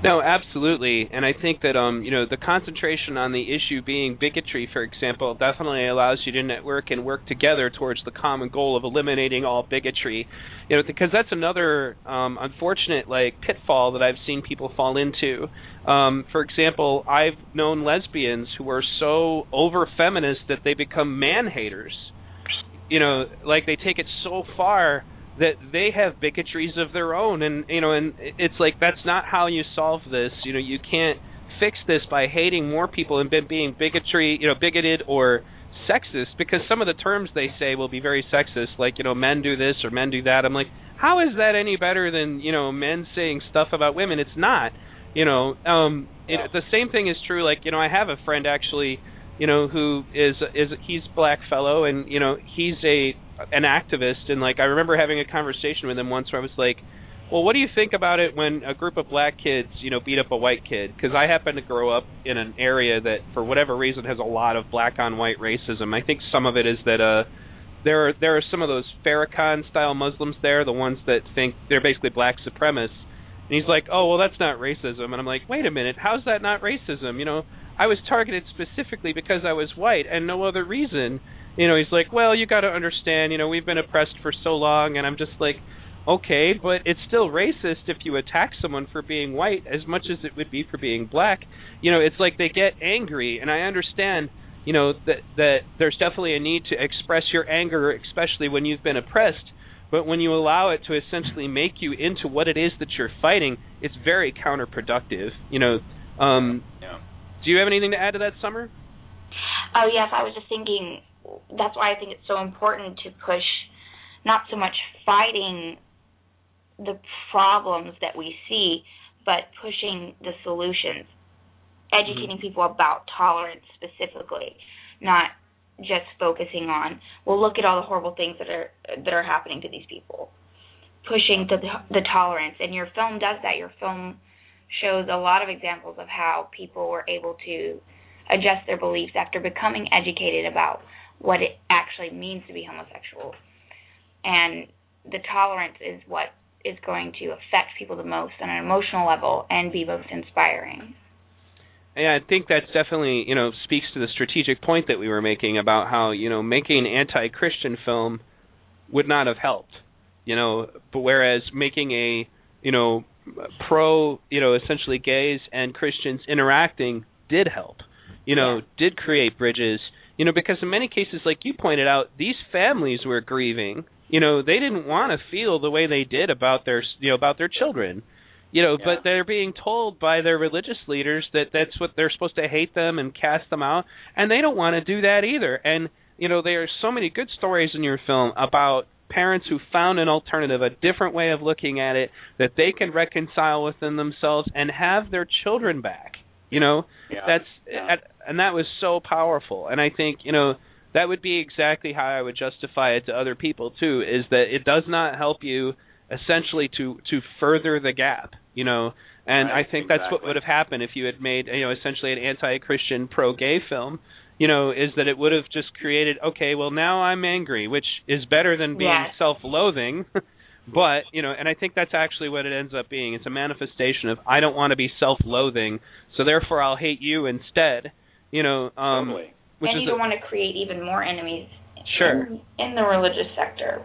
Speaker 2: No, absolutely, and I think that um, you know, the concentration on the issue being bigotry, for example, definitely allows you to network and work together towards the common goal of eliminating all bigotry. You know, because that's another um, unfortunate like pitfall that I've seen people fall into. Um, for example, I've known lesbians who are so over feminist that they become man haters. You know, like they take it so far that they have bigotries of their own and you know and it's like that's not how you solve this you know you can't fix this by hating more people and be- being bigotry you know bigoted or sexist because some of the terms they say will be very sexist, like you know men do this or men do that. I'm like, how is that any better than you know men saying stuff about women? It's not. You know, um, it, the same thing is true. Like you know, I have a friend actually, you know, who is is he's black fellow and you know he's a an activist and like I remember having a conversation with him once where I was like well, what do you think about it when a group of black kids, you know, beat up a white kid? Because I happen to grow up in an area that, for whatever reason, has a lot of black on white racism. I think some of it is that uh, there are there are some of those Farrakhan style Muslims there, the ones that think they're basically black supremacists. And he's like, oh well, that's not racism. And I'm like, wait a minute, how's that not racism? You know, I was targeted specifically because I was white and no other reason. You know, he's like, well, you got to understand. You know, we've been oppressed for so long, and I'm just like okay, but it's still racist if you attack someone for being white as much as it would be for being black. You know, it's like they get angry, and I understand. You know that that there's definitely a need to express your anger, especially when you've been oppressed. But when you allow it to essentially make you into what it is that you're fighting, it's very counterproductive. You know. Um,
Speaker 4: yeah.
Speaker 2: Do you have anything to add to that, Summer?
Speaker 3: Oh yes, I was just thinking. That's why I think it's so important to push not so much fighting the problems that we see, but pushing the solutions, educating mm-hmm. people about tolerance specifically, not just focusing on well look at all the horrible things that are that are happening to these people. Pushing the, the tolerance. And your film does that. Your film shows a lot of examples of how people were able to adjust their beliefs after becoming educated about what it actually means to be homosexual and the tolerance is what is going to affect people the most on an emotional level and be most inspiring.
Speaker 2: Yeah, I think that's definitely you know speaks to the strategic point that we were making about how you know making an anti-Christian film would not have helped, you know, but whereas making a you know pro you know essentially gays and Christians interacting did help, you know, yeah. did create bridges, you know, because in many cases, like you pointed out, these families were grieving. You know they didn't want to feel the way they did about their you know about their children. You know yeah. but they're being told by their religious leaders that that's what they're supposed to hate them and cast them out and they don't want to do that either. And you know there are so many good stories in your film about parents who found an alternative a different way of looking at it that they can reconcile within themselves and have their children back you know
Speaker 4: yeah.
Speaker 2: that's
Speaker 4: yeah.
Speaker 2: and that was so powerful and i think you know that would be exactly how I would justify it to other people too. Is that it does not help you essentially to to further the gap, you know. And
Speaker 4: right,
Speaker 2: I think
Speaker 4: exactly.
Speaker 2: that's what would have happened if you had made you know essentially an anti-Christian pro-gay film. You know, is that it would have just created okay, well now I'm angry, which is better than being
Speaker 3: yes.
Speaker 2: self-loathing. <laughs> but you know, and I think that's actually what it ends up being. It's a manifestation of I don't want to be self-loathing, so therefore I'll hate you instead. You know, um,
Speaker 4: totally.
Speaker 2: Which
Speaker 3: and
Speaker 2: is
Speaker 3: you don't
Speaker 2: a,
Speaker 3: want to create even more enemies.
Speaker 2: Sure.
Speaker 3: In, in the religious sector.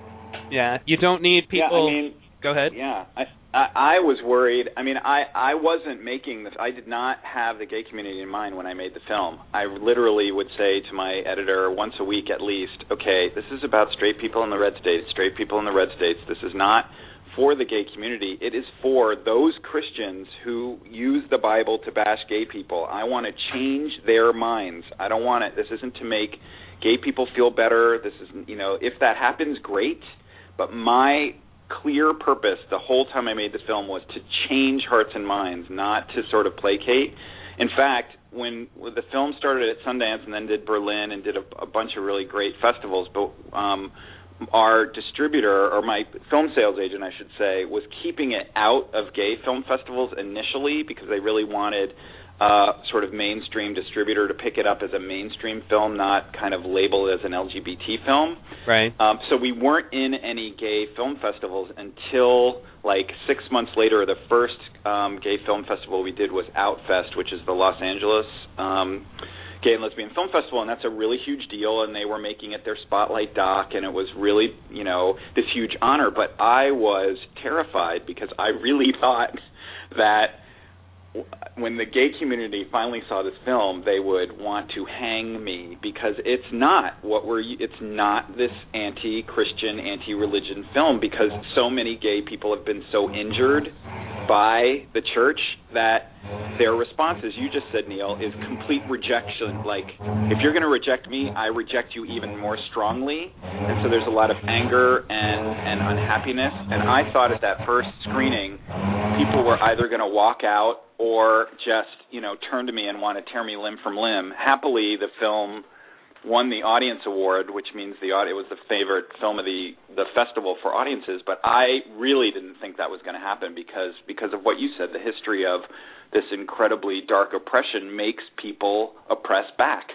Speaker 2: Yeah, you don't need people.
Speaker 4: Yeah, I mean,
Speaker 2: go ahead.
Speaker 4: Yeah, I, I I was worried. I mean, I I wasn't making this. I did not have the gay community in mind when I made the film. I literally would say to my editor once a week at least, okay, this is about straight people in the red states. Straight people in the red states. This is not for the gay community. It is for those Christians who use the Bible to bash gay people. I want to change their minds. I don't want it. This isn't to make gay people feel better. This is, you know, if that happens, great. But my clear purpose the whole time I made the film was to change hearts and minds, not to sort of placate. In fact, when when the film started at Sundance and then did Berlin and did a, a bunch of really great festivals, but um, our distributor or my film sales agent I should say was keeping it out of gay film festivals initially because they really wanted uh sort of mainstream distributor to pick it up as a mainstream film not kind of labeled as an LGBT film.
Speaker 2: Right.
Speaker 4: Um so we weren't in any gay film festivals until like 6 months later the first um gay film festival we did was Outfest which is the Los Angeles um Gay and Lesbian Film Festival, and that's a really huge deal. And they were making it their spotlight doc, and it was really, you know, this huge honor. But I was terrified because I really <laughs> thought that when the gay community finally saw this film, they would want to hang me because it's not what we're. It's not this anti-Christian, anti-religion film because so many gay people have been so injured by the church that their response, as you just said, Neil, is complete rejection. Like, if you're going to reject me, I reject you even more strongly. And so there's a lot of anger and and unhappiness. And I thought at that first screening, people were either going to walk out or just you know turn to me and want to tear me limb from limb. Happily, the film won the audience award, which means the it was the favorite film of the the festival for audiences. But I really didn't think that was going to happen because because of what you said, the history of this incredibly dark oppression makes people oppress back.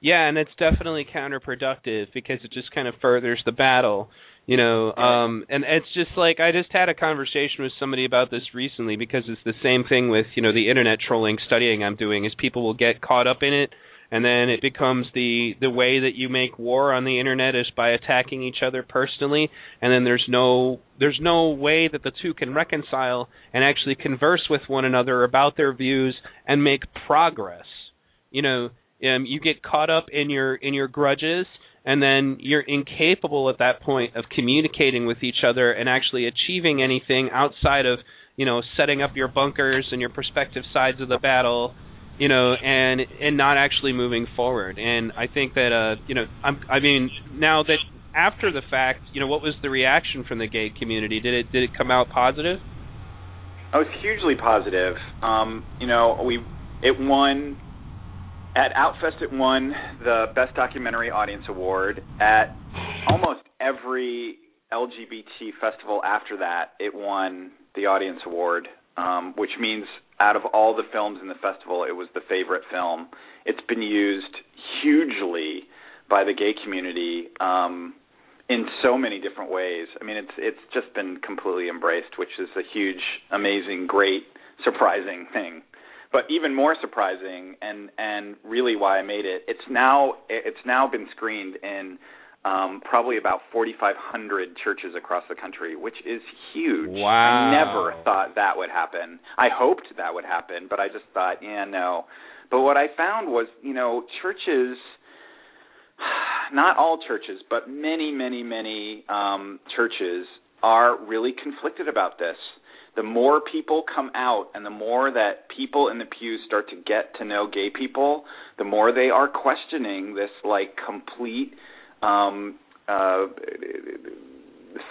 Speaker 2: Yeah, and it's definitely counterproductive because it just kind of furthers the battle you know um and it's just like i just had a conversation with somebody about this recently because it's the same thing with you know the internet trolling studying i'm doing is people will get caught up in it and then it becomes the the way that you make war on the internet is by attacking each other personally and then there's no there's no way that the two can reconcile and actually converse with one another about their views and make progress. You know um, you get caught up in your in your grudges and then you're incapable at that point of communicating with each other and actually achieving anything outside of you know setting up your bunkers and your prospective sides of the battle you know and and not actually moving forward. And i think that uh you know i'm i mean now that after the fact you know what was the reaction from the gay community? Did it did it come out positive?
Speaker 4: Oh it's hugely positive. Um you know we it won at Outfest, it won the Best Documentary Audience Award. At almost every LGBT festival after that, it won the Audience Award, um, which means out of all the films in the festival, it was the favorite film. It's been used hugely by the gay community um, in so many different ways. I mean, it's it's just been completely embraced, which is a huge, amazing, great, surprising thing but even more surprising and and really why I made it it's now it's now been screened in um probably about 4500 churches across the country which is huge.
Speaker 2: Wow.
Speaker 4: I never thought that would happen. I hoped that would happen but I just thought yeah no. But what I found was you know churches not all churches but many many many um churches are really conflicted about this the more people come out and the more that people in the pews start to get to know gay people, the more they are questioning this like complete um uh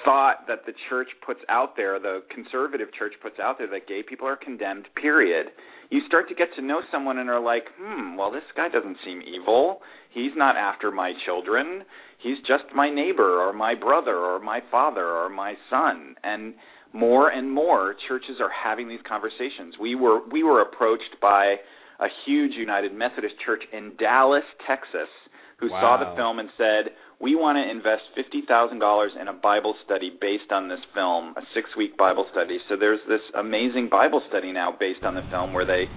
Speaker 4: thought that the church puts out there, the conservative church puts out there that gay people are condemned, period. You start to get to know someone and are like, hmm, well, this guy doesn't seem evil. He's not after my children. He's just my neighbor or my brother or my father or my son. And more and more churches are having these conversations. We were we were approached by a huge United Methodist church in Dallas, Texas, who
Speaker 2: wow.
Speaker 4: saw the film and said, "We want to invest fifty thousand dollars in a Bible study based on this film, a six-week Bible study." So there's this amazing Bible study now based on the film, where they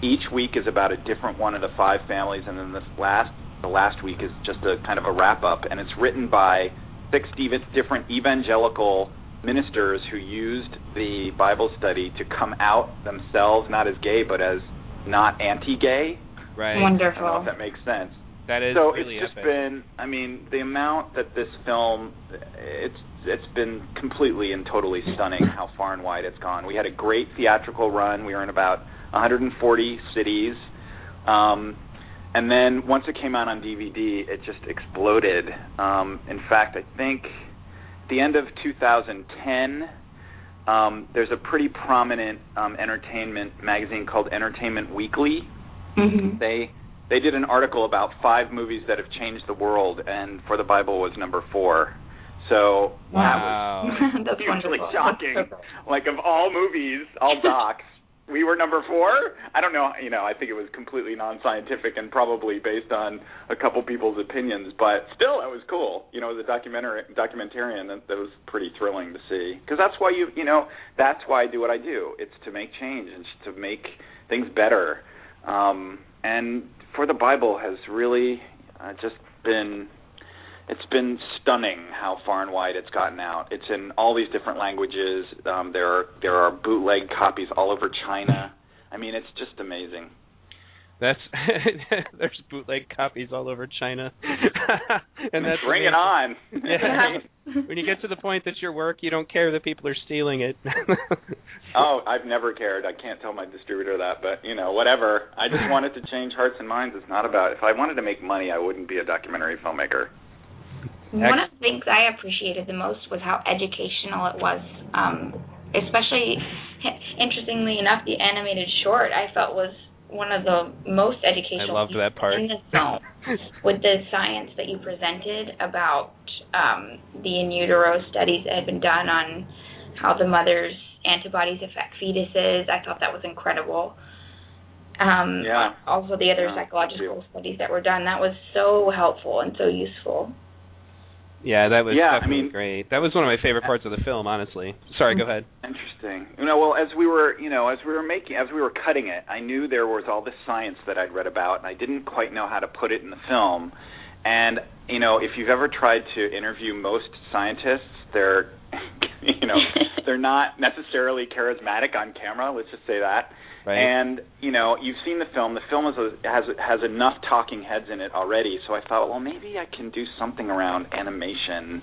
Speaker 4: each week is about a different one of the five families, and then this last the last week is just a kind of a wrap up, and it's written by six different evangelical ministers who used the Bible study to come out themselves, not as gay, but as not anti-gay.
Speaker 2: Right.
Speaker 3: Wonderful.
Speaker 4: I don't know if that makes sense.
Speaker 2: That is
Speaker 4: so
Speaker 2: really
Speaker 4: it's just
Speaker 2: epic.
Speaker 4: been. I mean, the amount that this film, it's it's been completely and totally stunning how far and wide it's gone. We had a great theatrical run. We were in about 140 cities. Um, and then once it came out on DVD, it just exploded. Um, in fact, I think the end of 2010, um, there's a pretty prominent um, entertainment magazine called Entertainment Weekly.
Speaker 3: Mm-hmm.
Speaker 4: They they did an article about five movies that have changed the world, and For the Bible was number four. So
Speaker 2: wow.
Speaker 4: that was <laughs>
Speaker 3: That's
Speaker 4: hugely
Speaker 3: wonderful.
Speaker 4: shocking. <laughs> like of all movies, all docs, we were number four. I don't know. You know, I think it was completely non-scientific and probably based on a couple people's opinions, but still, it was cool. You know, as a documentary documentarian, that, that was pretty thrilling to see. Because that's why you, you know, that's why I do what I do. It's to make change and to make things better. Um, and for the Bible has really uh, just been it's been stunning how far and wide it's gotten out. It's in all these different languages. Um, there are there are bootleg copies all over China. I mean, it's just amazing.
Speaker 2: That's <laughs> there's bootleg copies all over China, <laughs> and that's
Speaker 4: bring
Speaker 2: amazing.
Speaker 4: it on.
Speaker 2: Yeah. when you get to the point that your work, you don't care that people are stealing it. <laughs>
Speaker 4: oh, I've never cared. I can't tell my distributor that, but you know, whatever. I just wanted to change hearts and minds. It's not about. If I wanted to make money, I wouldn't be a documentary filmmaker.
Speaker 3: One of the things I appreciated the most was how educational it was. Um, especially, interestingly enough, the animated short I felt was one of the most educational
Speaker 2: I loved that part.
Speaker 3: in the film <laughs> with the science that you presented about um, the in utero studies that had been done on how the mother's antibodies affect fetuses. I thought that was incredible. Um,
Speaker 4: yeah.
Speaker 3: Also, the other
Speaker 4: Yeah,
Speaker 3: psychological studies that were done that was so helpful and so useful.
Speaker 2: Yeah, that was
Speaker 4: Yeah, I
Speaker 2: definitely
Speaker 4: mean-
Speaker 2: great. That was one of my favorite parts of the film, honestly. Sorry, go ahead.
Speaker 4: Interesting. You know, well, as we were, you know, as we were making, as we were cutting it, I knew there was all this science that I'd read about, and I didn't quite know how to put it in the film. And you know, if you've ever tried to interview most scientists, they're, <laughs> you know, they're not necessarily charismatic on camera. Let's just say that.
Speaker 2: Right.
Speaker 4: And you know, you've seen the film. The film is a, has has enough talking heads in it already. So I thought, well, maybe I can do something around animation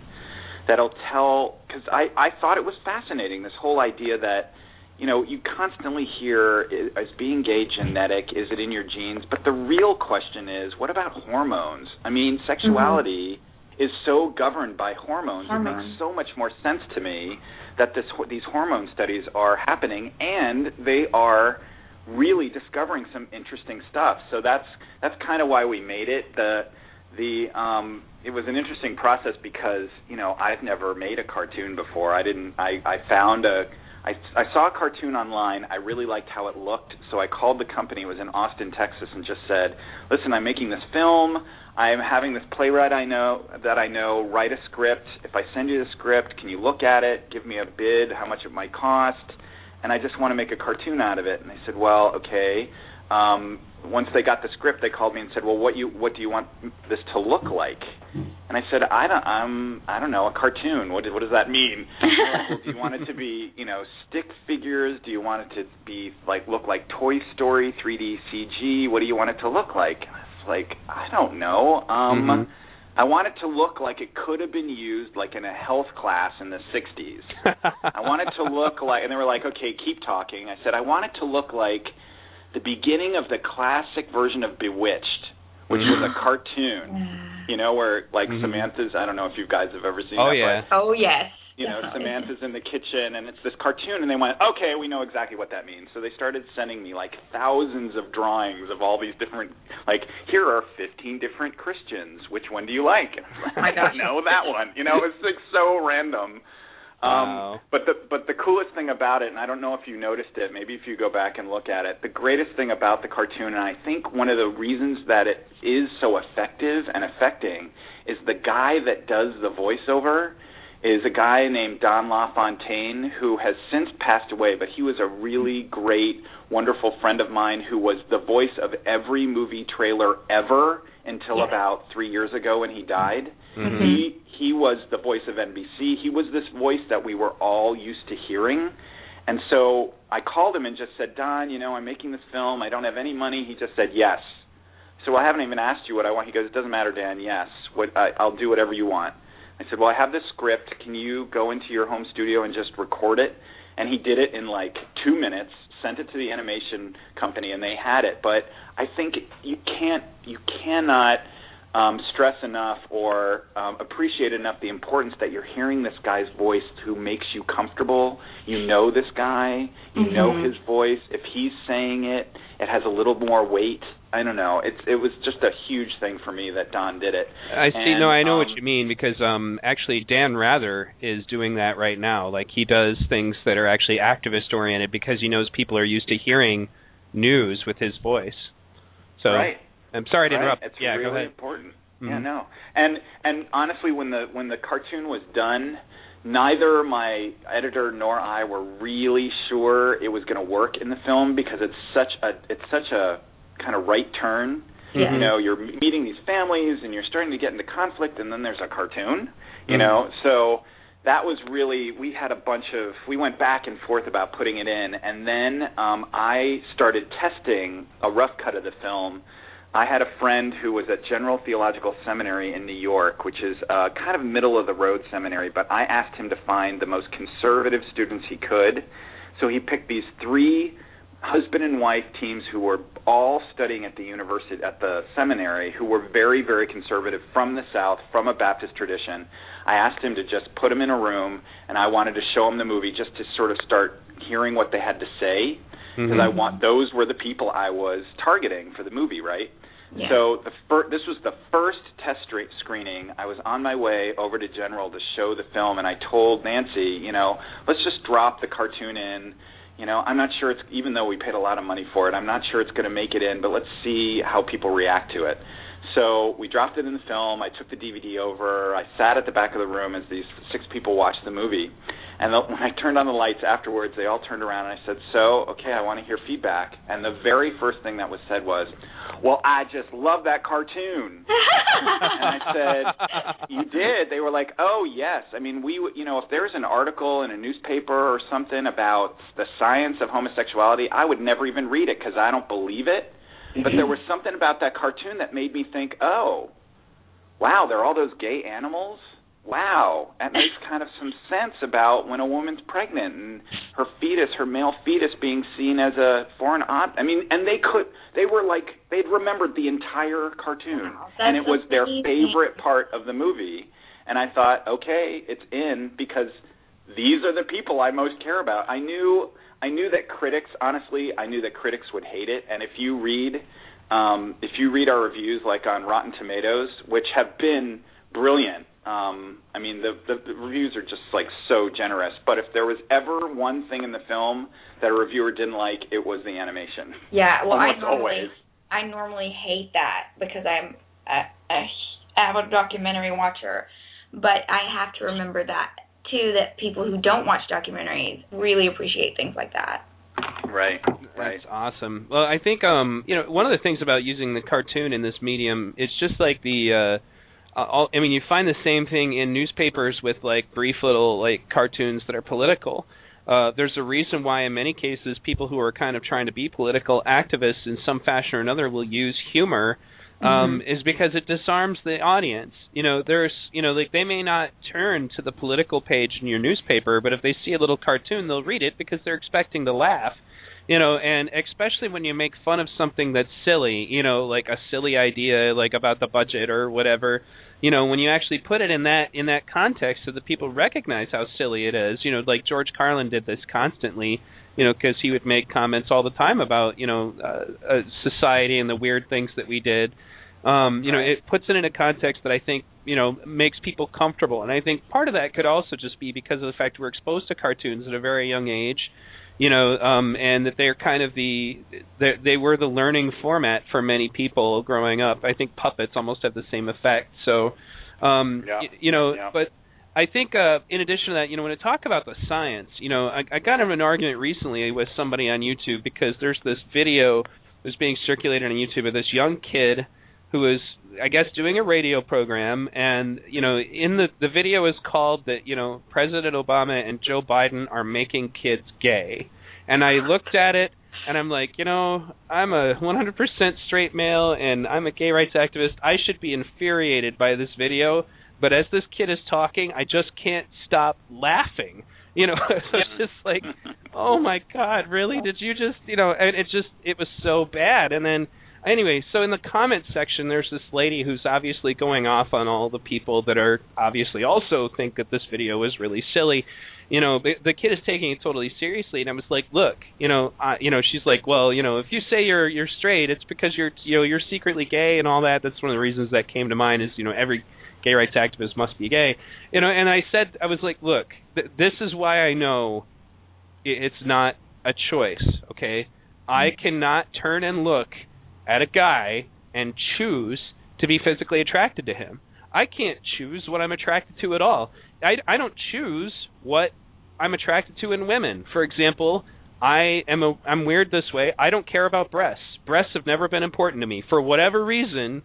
Speaker 4: that'll tell. Because I I thought it was fascinating. This whole idea that you know you constantly hear is being gay genetic? Is it in your genes? But the real question is, what about hormones? I mean, mm-hmm. sexuality is so governed by hormones. It makes so much more sense to me that this these hormone studies are happening and they are really discovering some interesting stuff. So that's that's kind of why we made it. The the um it was an interesting process because, you know, I've never made a cartoon before. I didn't I I found a I I saw a cartoon online. I really liked how it looked, so I called the company. It was in Austin, Texas, and just said, "Listen, I'm making this film. I'm having this playwright I know that I know write a script. If I send you the script, can you look at it, give me a bid, how much it might cost, and I just want to make a cartoon out of it." And they said, "Well, okay." Um, once they got the script, they called me and said, "Well, what you what do you want this to look like?" And I said, "I don't I'm I don't know a cartoon. What what does that mean?" <laughs> Well, do you want it to be you know stick figures? Do you want it to be like look like Toy Story 3D CG? What do you want it to look like? And I was like, I don't know. Um,
Speaker 2: Mhm.
Speaker 4: I want it to look like it could have been used like in a health class in the 60s. I want it to <laughs> look like, and they were like, okay, keep talking. I said, I want it to look like the beginning of the classic version of Bewitched, which was a cartoon, you know, where like
Speaker 2: Mhm.
Speaker 4: Samantha's, I don't know if you guys have ever seen
Speaker 2: Oh
Speaker 4: that,
Speaker 2: yeah.
Speaker 3: Oh yes.
Speaker 4: You know,
Speaker 3: Definitely.
Speaker 4: Samantha's in the kitchen and it's this cartoon and they went, okay, we know exactly what that means. So they started sending me like thousands of drawings of all these different, like, here are 15 different Christians. Which one do you like? And I was like,
Speaker 3: my
Speaker 4: I don't <laughs> know that one. You know, it's like so random. Um,
Speaker 2: Wow.
Speaker 4: But the but the coolest thing about it, and I don't know if you noticed it, maybe if you go back and look at it, the greatest thing about the cartoon, and I think one of the reasons that it is so effective and affecting, is the guy that does the voiceover is a guy named Don LaFontaine who has since passed away, but he was a really great, wonderful friend of mine who was the voice of every movie trailer ever until
Speaker 3: Yes.
Speaker 4: about three years ago when he died.
Speaker 2: Mhm.
Speaker 4: He he was the voice of NBC. He was this voice that we were all used to hearing. And so I called him and just said, Don, you know, I'm making this film. I don't have any money. He just said yes. So I haven't even asked you what I want. He goes, it doesn't matter, Dan. Yes, what I, I'll do whatever you want. I said, well, I have this script. Can you go into your home studio and just record it? And he did it in like two minutes. Sent it to the animation company, and they had it. But I think you can't, you cannot um, stress enough or um, appreciate enough the importance that you're hearing this guy's voice who makes you comfortable. You know this guy, you know
Speaker 3: Mhm.
Speaker 4: his voice. If he's saying it, it has a little more weight. I don't know. It's it was just a huge thing for me that Don did it.
Speaker 2: I see.
Speaker 4: And,
Speaker 2: no, I know what
Speaker 4: um,
Speaker 2: you mean because um actually Dan Rather is doing that right now. Like he does things that are actually activist oriented because he knows people are used to hearing news with his voice. So
Speaker 4: right.
Speaker 2: I'm sorry to
Speaker 4: right.
Speaker 2: interrupt.
Speaker 4: It's
Speaker 2: yeah,
Speaker 4: really
Speaker 2: go ahead.
Speaker 4: important. Yeah,
Speaker 2: Mhm.
Speaker 4: no. And and honestly, when the when the cartoon was done, neither my editor nor I were really sure it was going to work in the film because it's such a it's such a kind of right turn.
Speaker 3: Yeah.
Speaker 4: You know, you're meeting these families and you're starting to get into conflict, and then there's a cartoon. You
Speaker 2: Mhm.
Speaker 4: know, so that was really we had a bunch of we went back and forth about putting it in and then um I started testing a rough cut of the film. I had a friend who was at General Theological Seminary in New York, which is uh kind of middle of the road seminary, but I asked him to find the most conservative students he could. So he picked these three husband and wife teams who were all studying at the university at the seminary who were very very conservative from the south from a baptist tradition i asked him to just put them in a room and i wanted to show them the movie just to sort of start hearing what they had to say because
Speaker 2: Mhm.
Speaker 4: i want those were the people i was targeting for the movie right
Speaker 3: Yeah.
Speaker 4: so the fir- this was the first test screening. I was on my way over to General to show the film, and I told Nancy, you know, let's just drop the cartoon in. You know, I'm not sure it's even though we paid a lot of money for it. I'm not sure it's going to make it in, but let's see how people react to it. So we dropped it in the film. I took the DVD over. I sat at the back of the room as these six people watched the movie. And the, <laughs> when I turned on the lights afterwards, they all turned around and I said, "So, okay, I want to hear feedback." And the very first thing that was said was, "Well, I just love that cartoon." <laughs> and I said, "You did?" They were like, "Oh, yes. I mean, we, you know, if there's an article in a newspaper or something about the science of homosexuality, I would never even read it because I don't believe it. But there was something about that cartoon that made me think, oh, wow, there are all those gay animals. Wow, that makes kind of some sense about when a woman's pregnant and her fetus, her male fetus, being seen as a foreign object. I mean, and they could, they were like, they'd remembered the entire cartoon,
Speaker 3: Wow,
Speaker 4: and it was their favorite part of the movie. And I thought, okay, it's in because these are the people I most care about. I knew, I knew that critics, honestly, I knew that critics would hate it. And if you read, um, if you read our reviews, like on Rotten Tomatoes, which have been brilliant. Um, I mean, the, the the reviews are just like so generous. But if there was ever one thing in the film that a reviewer didn't like, it was the animation.
Speaker 3: Yeah, well,
Speaker 4: Almost
Speaker 3: I normally
Speaker 4: always.
Speaker 3: I normally hate that because I'm a, a avid documentary watcher, but I have to remember that too that people who don't watch documentaries really appreciate things like that.
Speaker 4: Right. Right.
Speaker 2: That's awesome. Well, I think um, you know, one of the things about using the cartoon in this medium, it's just like the uh uh, all, I mean, you find the same thing in newspapers with like brief little like cartoons that are political. Uh, there's a reason why, in many cases, people who are kind of trying to be political activists in some fashion or another will use humor, um, is because it disarms the audience. You know, there's, you know, like they may not turn to the political page in your newspaper, but if they see a little cartoon, they'll read it because they're expecting to laugh you know and especially when you make fun of something that's silly you know like a silly idea like about the budget or whatever you know when you actually put it in that in that context so that people recognize how silly it is you know like george carlin did this constantly you know because he would make comments all the time about you know uh, uh, society and the weird things that we did. Um you know it puts it in a context that i think you know makes people comfortable. And i think part of that could also just be because of the fact we're exposed to cartoons at a very young age you know um and that they're kind of the they they were the learning format for many people growing up. I think puppets almost have the same effect. So um
Speaker 4: Yeah.
Speaker 2: y- you know
Speaker 4: Yeah.
Speaker 2: but i think uh in addition to that you know when I talk about the science you know i i got in an argument recently with somebody on youtube because there's this video that's being circulated on youtube of this young kid who is I guess doing a radio program. And you know in the the video is called that you know President Obama and Joe Biden are making kids gay. And I looked at it and I'm like you know I'm a 100% straight male and I'm a gay rights activist. I should be infuriated by this video but as this kid is talking I just can't stop laughing. You know <laughs> it's just like <laughs> oh my god really? Did you just you know and it just it was so bad. And then anyway so in the comment section there's this lady who's obviously going off on all the people that are obviously also think that this video is really silly. You know the, the kid is taking it totally seriously. And i was like look you know uh, you know she's like well you know if you say you're you're straight it's because you're you know you're secretly gay and all that. That's one of the reasons that came to mind is you know every gay rights activist must be gay you know and i said i was like look th- this is why i know it's not a choice okay i mm-hmm. cannot turn and look at a guy and choose to be physically attracted to him. I can't choose what I'm attracted to at all. I, I don't choose what I'm attracted to in women. For example, I am a I'm weird this way. I don't care about breasts. Breasts have never been important to me for whatever reason.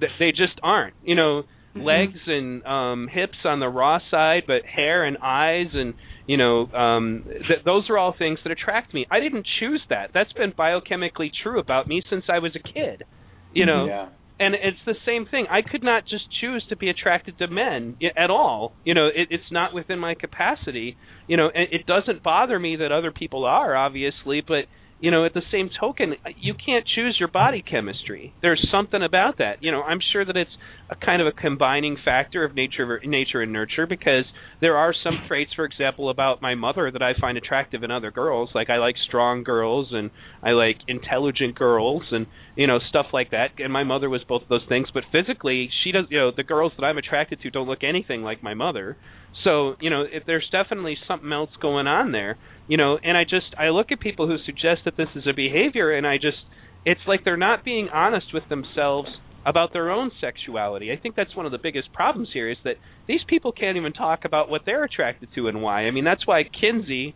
Speaker 2: That they just aren't. You know. <laughs> legs and um hips on the raw side, but hair and eyes and you know um th- those are all things that attract me. I didn't choose that. That's been biochemically true about me since I was a kid. You know,
Speaker 4: Yeah.
Speaker 2: and it's the same thing. I could not just choose to be attracted to men at all. You know, it, it's not within my capacity. You know, and it doesn't bother me that other people are, obviously, but you know, at the same token, you can't choose your body chemistry. There's something about that. You know, I'm sure that it's a kind of a combining factor of nature, nature and nurture, because there are some traits, for example, about my mother that I find attractive in other girls. Like I like strong girls and I like intelligent girls and you know stuff like that. And my mother was both of those things, but physically, she does. You know, the girls that I'm attracted to don't look anything like my mother. So you know, if there's definitely something else going on there, you know. And I just I look at people who suggest that this is a behavior, and I just it's like they're not being honest with themselves about their own sexuality. I think that's one of the biggest problems here is that these people can't even talk about what they're attracted to and why. I mean, that's why Kinsey,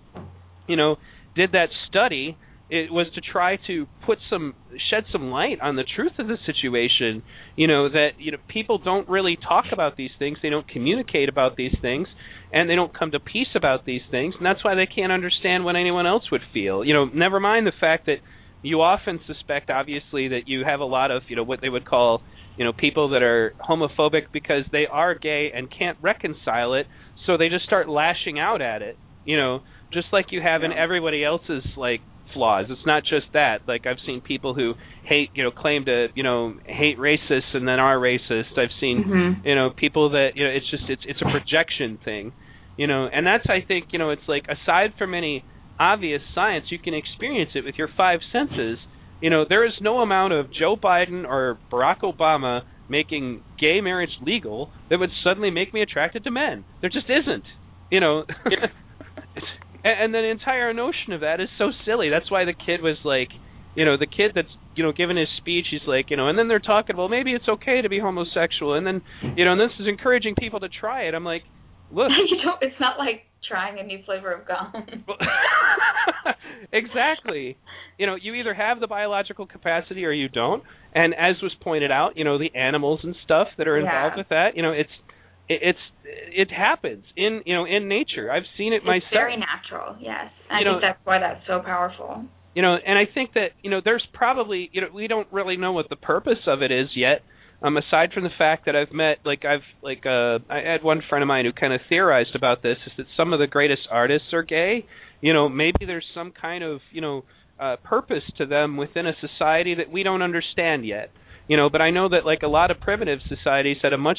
Speaker 2: you know, did that study. It was to try to put some shed some light on the truth of the situation. You know that you know people don't really talk about these things. They don't communicate about these things, and they don't come to peace about these things. And that's why they can't understand what anyone else would feel. You know, never mind the fact that you often suspect obviously that you have a lot of you know what they would call you know people that are homophobic because they are gay and can't reconcile it so they just start lashing out at it you know? Just like you have in everybody else's like flaws. It's not just that. Like i've seen people who hate you know claim to you know hate racists and then are racist. I've seen
Speaker 3: Mhm.
Speaker 2: you know people that you know it's just it's it's a projection thing you know? And that's i think you know it's like aside from any obvious science you can experience it with your five senses. You know there is no amount of joe biden or barack obama making gay marriage legal that would suddenly make me attracted to men. There just isn't you know. And, <laughs> and the entire notion of that is so silly. That's why the kid was like you know the kid that's you know giving his speech he's like you know and then they're talking well maybe it's okay to be homosexual. And then you know and this is encouraging people to try it. I'm like look. <laughs>
Speaker 3: You don't. It's not like trying a new flavor of gum. <laughs>
Speaker 2: exactly you know you either have the biological capacity or you don't and as was pointed out you know the animals and stuff that are involved
Speaker 3: Yeah.
Speaker 2: with that you know it's it's it happens in you know in nature i've seen it
Speaker 3: it's
Speaker 2: myself
Speaker 3: very natural. Yes, I
Speaker 2: You
Speaker 3: think
Speaker 2: know-
Speaker 3: that's why that's so powerful.
Speaker 2: you know and i think that you know there's probably you know we don't really know what the purpose of it is yet um aside from the fact that i've met like i've like uh i had one friend of mine who kind of theorized about this is that some of the greatest artists are gay. You know maybe there's some kind of you know uh purpose to them within a society that we don't understand yet. You know but i know that like a lot of primitive societies had a much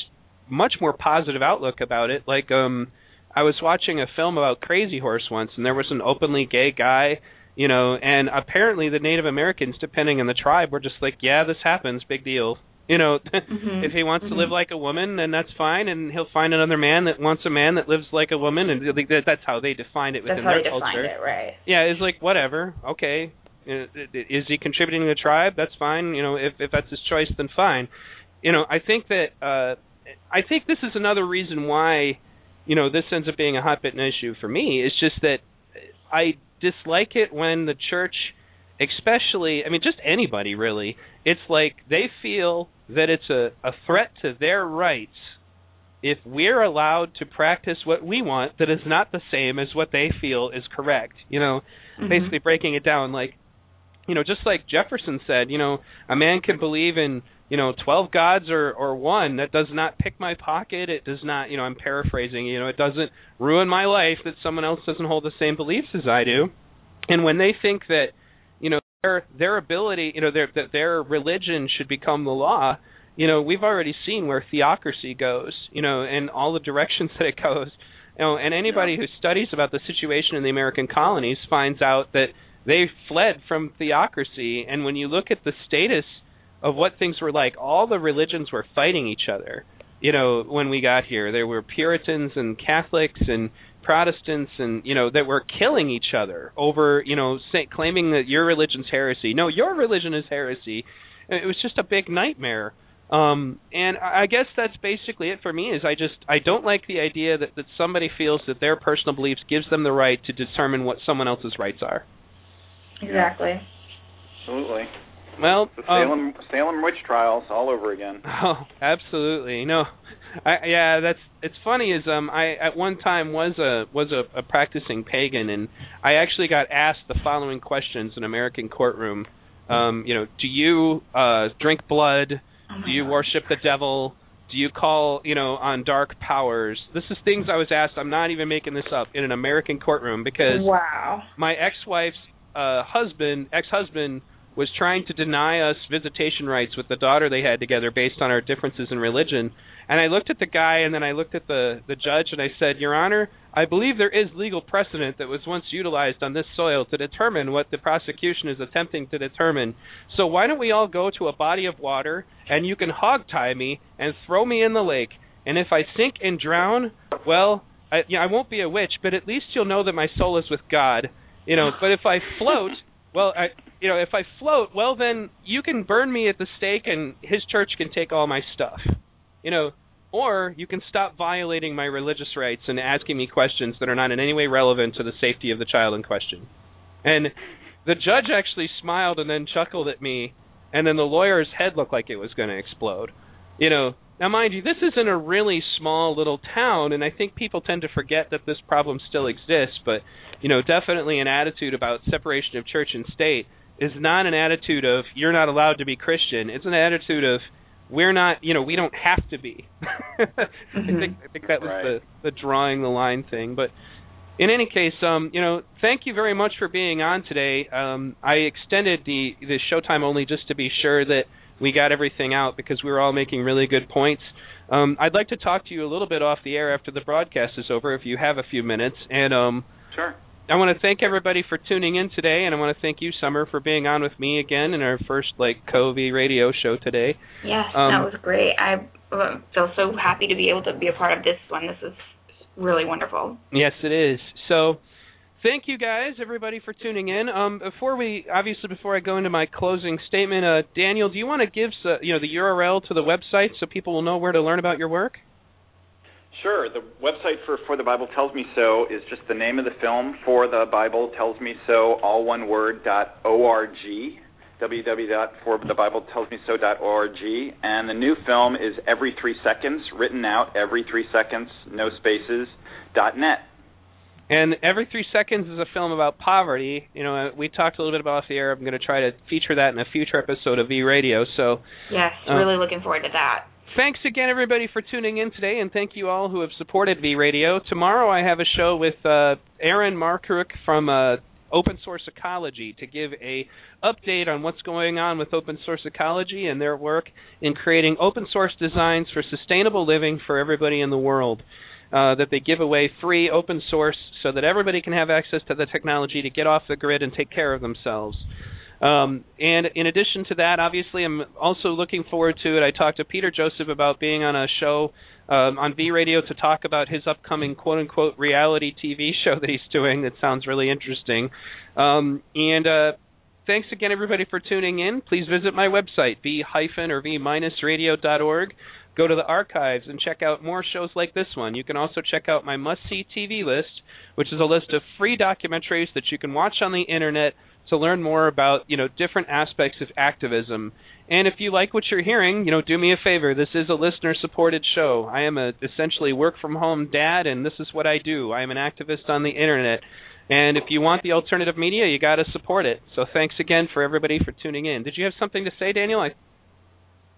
Speaker 2: much more positive outlook about it. Like um i was watching a film about crazy horse once and there was an openly gay guy you know and apparently the native americans depending on the tribe were just like yeah this happens big deal you know <laughs>
Speaker 3: Mhm.
Speaker 2: if he wants to
Speaker 3: Mhm.
Speaker 2: live like a woman then that's fine and he'll find another man that wants a man that lives like a woman and like, that- that's how they defined it
Speaker 3: That's
Speaker 2: within
Speaker 3: how
Speaker 2: their
Speaker 3: they defined
Speaker 2: culture.
Speaker 3: it, right?
Speaker 2: yeah it's like whatever. Okay. Uh, is he contributing to the tribe? That's fine. You know if if that's his choice then fine. You know i think that uh i think this is another reason why you know this ends up being a hot button issue for me. It's just that i dislike it when the church especially i mean just anybody really. It's like they feel that it's a a threat to their rights if we're allowed to practice what we want that is not the same as what they feel is correct you know
Speaker 3: Mhm.
Speaker 2: basically breaking it down. Like you know just like jefferson said you know a man can believe in you know 12 gods or or one that does not pick my pocket. It does not you know i'm paraphrasing you know it doesn't ruin my life that someone else doesn't hold the same beliefs as i do. And when they think that their their ability you know their that their religion should become the law. You know we've already seen where theocracy goes you know and all the directions <laughs> that it goes. You know and anybody who studies about the situation in the american colonies finds out that they fled from theocracy. And when you look at the status of what things were like all the religions were fighting each other. You know when we got here there were puritans and catholics and protestants and you know that were killing each other over you know say, claiming that your religion's heresy. No your religion is heresy. It was just a big nightmare. Um and i I guess that's basically it for me is i just i don't like the idea that that somebody feels that their personal beliefs gives them the right to determine what someone else's rights are.
Speaker 3: Exactly.
Speaker 4: Absolutely.
Speaker 2: Well
Speaker 4: The
Speaker 2: um,
Speaker 4: Salem Salem witch trials all over again. <laughs>
Speaker 2: Oh, absolutely. No, I, yeah, that's it's funny. Is um, I at one time was a was a, a practicing pagan, and I actually got asked the following questions in American courtroom. Um, you know, do you uh, drink blood?
Speaker 3: Oh
Speaker 2: do you
Speaker 3: God.
Speaker 2: worship the devil? Do you call, you know, on dark powers? This is things I was asked. I'm not even making this up in an American courtroom because
Speaker 3: Wow.
Speaker 2: my ex-wife's uh, husband, ex-husband, was trying to deny us visitation rights with the daughter they had together based on our differences in religion. And I looked at the guy and then I looked at the the judge and I said, "Your Honor, I believe there is legal precedent that was once utilized on this soil to determine what the prosecution is attempting to determine. So why don't we all go to a body of water and you can hog tie me and throw me in the lake, and if I sink and drown, well, I, yeah, I won't be a witch, but at least you'll know that my soul is with God." You know, but if I float, well, I, you know, if I float, well, then you can burn me at the stake, and his church can take all my stuff. You know, or you can stop violating my religious rights and asking me questions that are not in any way relevant to the safety of the child in question. And the judge actually smiled and then chuckled at me, and then the lawyer's head looked like it was going to explode. You know, now mind you, this is in a really small little town, and I think people tend to forget that this problem still exists. But you know, definitely an attitude about separation of church and state is not an attitude of you're not allowed to be Christian. It's an attitude of we're not, you know, we don't have to be. <laughs> I think I think that was
Speaker 4: Right.
Speaker 2: the the drawing the line thing, but in any case, um, you know, thank you very much for being on today. Um, I extended the the showtime only just to be sure that we got everything out because we were all making really good points. Um, I'd like to talk to you a little bit off the air after the broadcast is over, if you have a few minutes. And um,
Speaker 4: Sure.
Speaker 2: I want to thank everybody for tuning in today, and I want to thank you, Summer, for being on with me again in our first like Covey radio show today.
Speaker 3: Yes,
Speaker 2: Um,
Speaker 3: that was great. I uh, feel so happy to be able to be a part of this one. This is really wonderful.
Speaker 2: Yes, it is. So, thank you guys, everybody, for tuning in. Um, before we, obviously, before I go into my closing statement, uh, Daniel, do you want to give, uh, you know, the URL to the website so people will know where to learn about your work?
Speaker 4: Sure. The website for For the Bible Tells Me So is just the name of the film, For the Bible Tells Me So, all one word, dot O-R-G, www.forthebibletellsmeso.org. And the new film is Every Three Seconds, written out, every three seconds, no spaces, dot net.
Speaker 2: And every three seconds is a film about poverty. You know, we talked a little bit about off the air. I'm going to try to feature that in a future episode of V Radio. So,
Speaker 3: Yes,
Speaker 2: Uh,
Speaker 3: really looking forward to that.
Speaker 2: thanks again, everybody, for tuning in today, and thank you all who have supported V Radio. Tomorrow, I have a show with uh, Aaron Markruck from uh, Open Source Ecology to give a update on what's going on with Open Source Ecology and their work in creating open source designs for sustainable living for everybody in the world. Uh, that they give away free open source so that everybody can have access to the technology to get off the grid and take care of themselves. Um, and in addition to that, obviously, I'm also looking forward to it. I talked to Peter Joseph about being on a show um, on V Radio to talk about his upcoming quote unquote reality TV <laughs> show that he's doing. That sounds really interesting. Um, and uh, thanks again, everybody, for tuning in. Please visit my website, v hyphen or v minus radio dot org. Go to the archives and check out more shows like this one. You can also check out my must see TV list, which is a list of free documentaries that you can watch on the internet to learn more about, you know, different aspects of activism. And if you like what you're hearing, you know, do me a favor. This is a listener supported show. I am a essentially work from home dad and this is what I do. I am an activist on the internet. And if you want the alternative media, you got to support it. So thanks again for everybody for tuning in. Did you have something to say, Daniel? I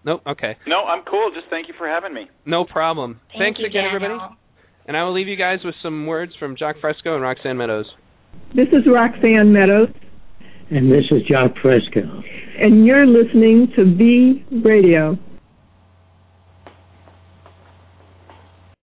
Speaker 2: Nope. Okay.
Speaker 4: No, I'm cool. Just thank you for having me.
Speaker 2: No problem.
Speaker 3: Thank
Speaker 2: Thanks
Speaker 3: you,
Speaker 2: again,
Speaker 3: Daniel.
Speaker 2: everybody. And I will leave you guys with some words from Jacque Fresco and Roxanne Meadows.
Speaker 5: This is Roxanne Meadows,
Speaker 6: And this is Jacque Fresco.
Speaker 5: and you're listening to V Radio.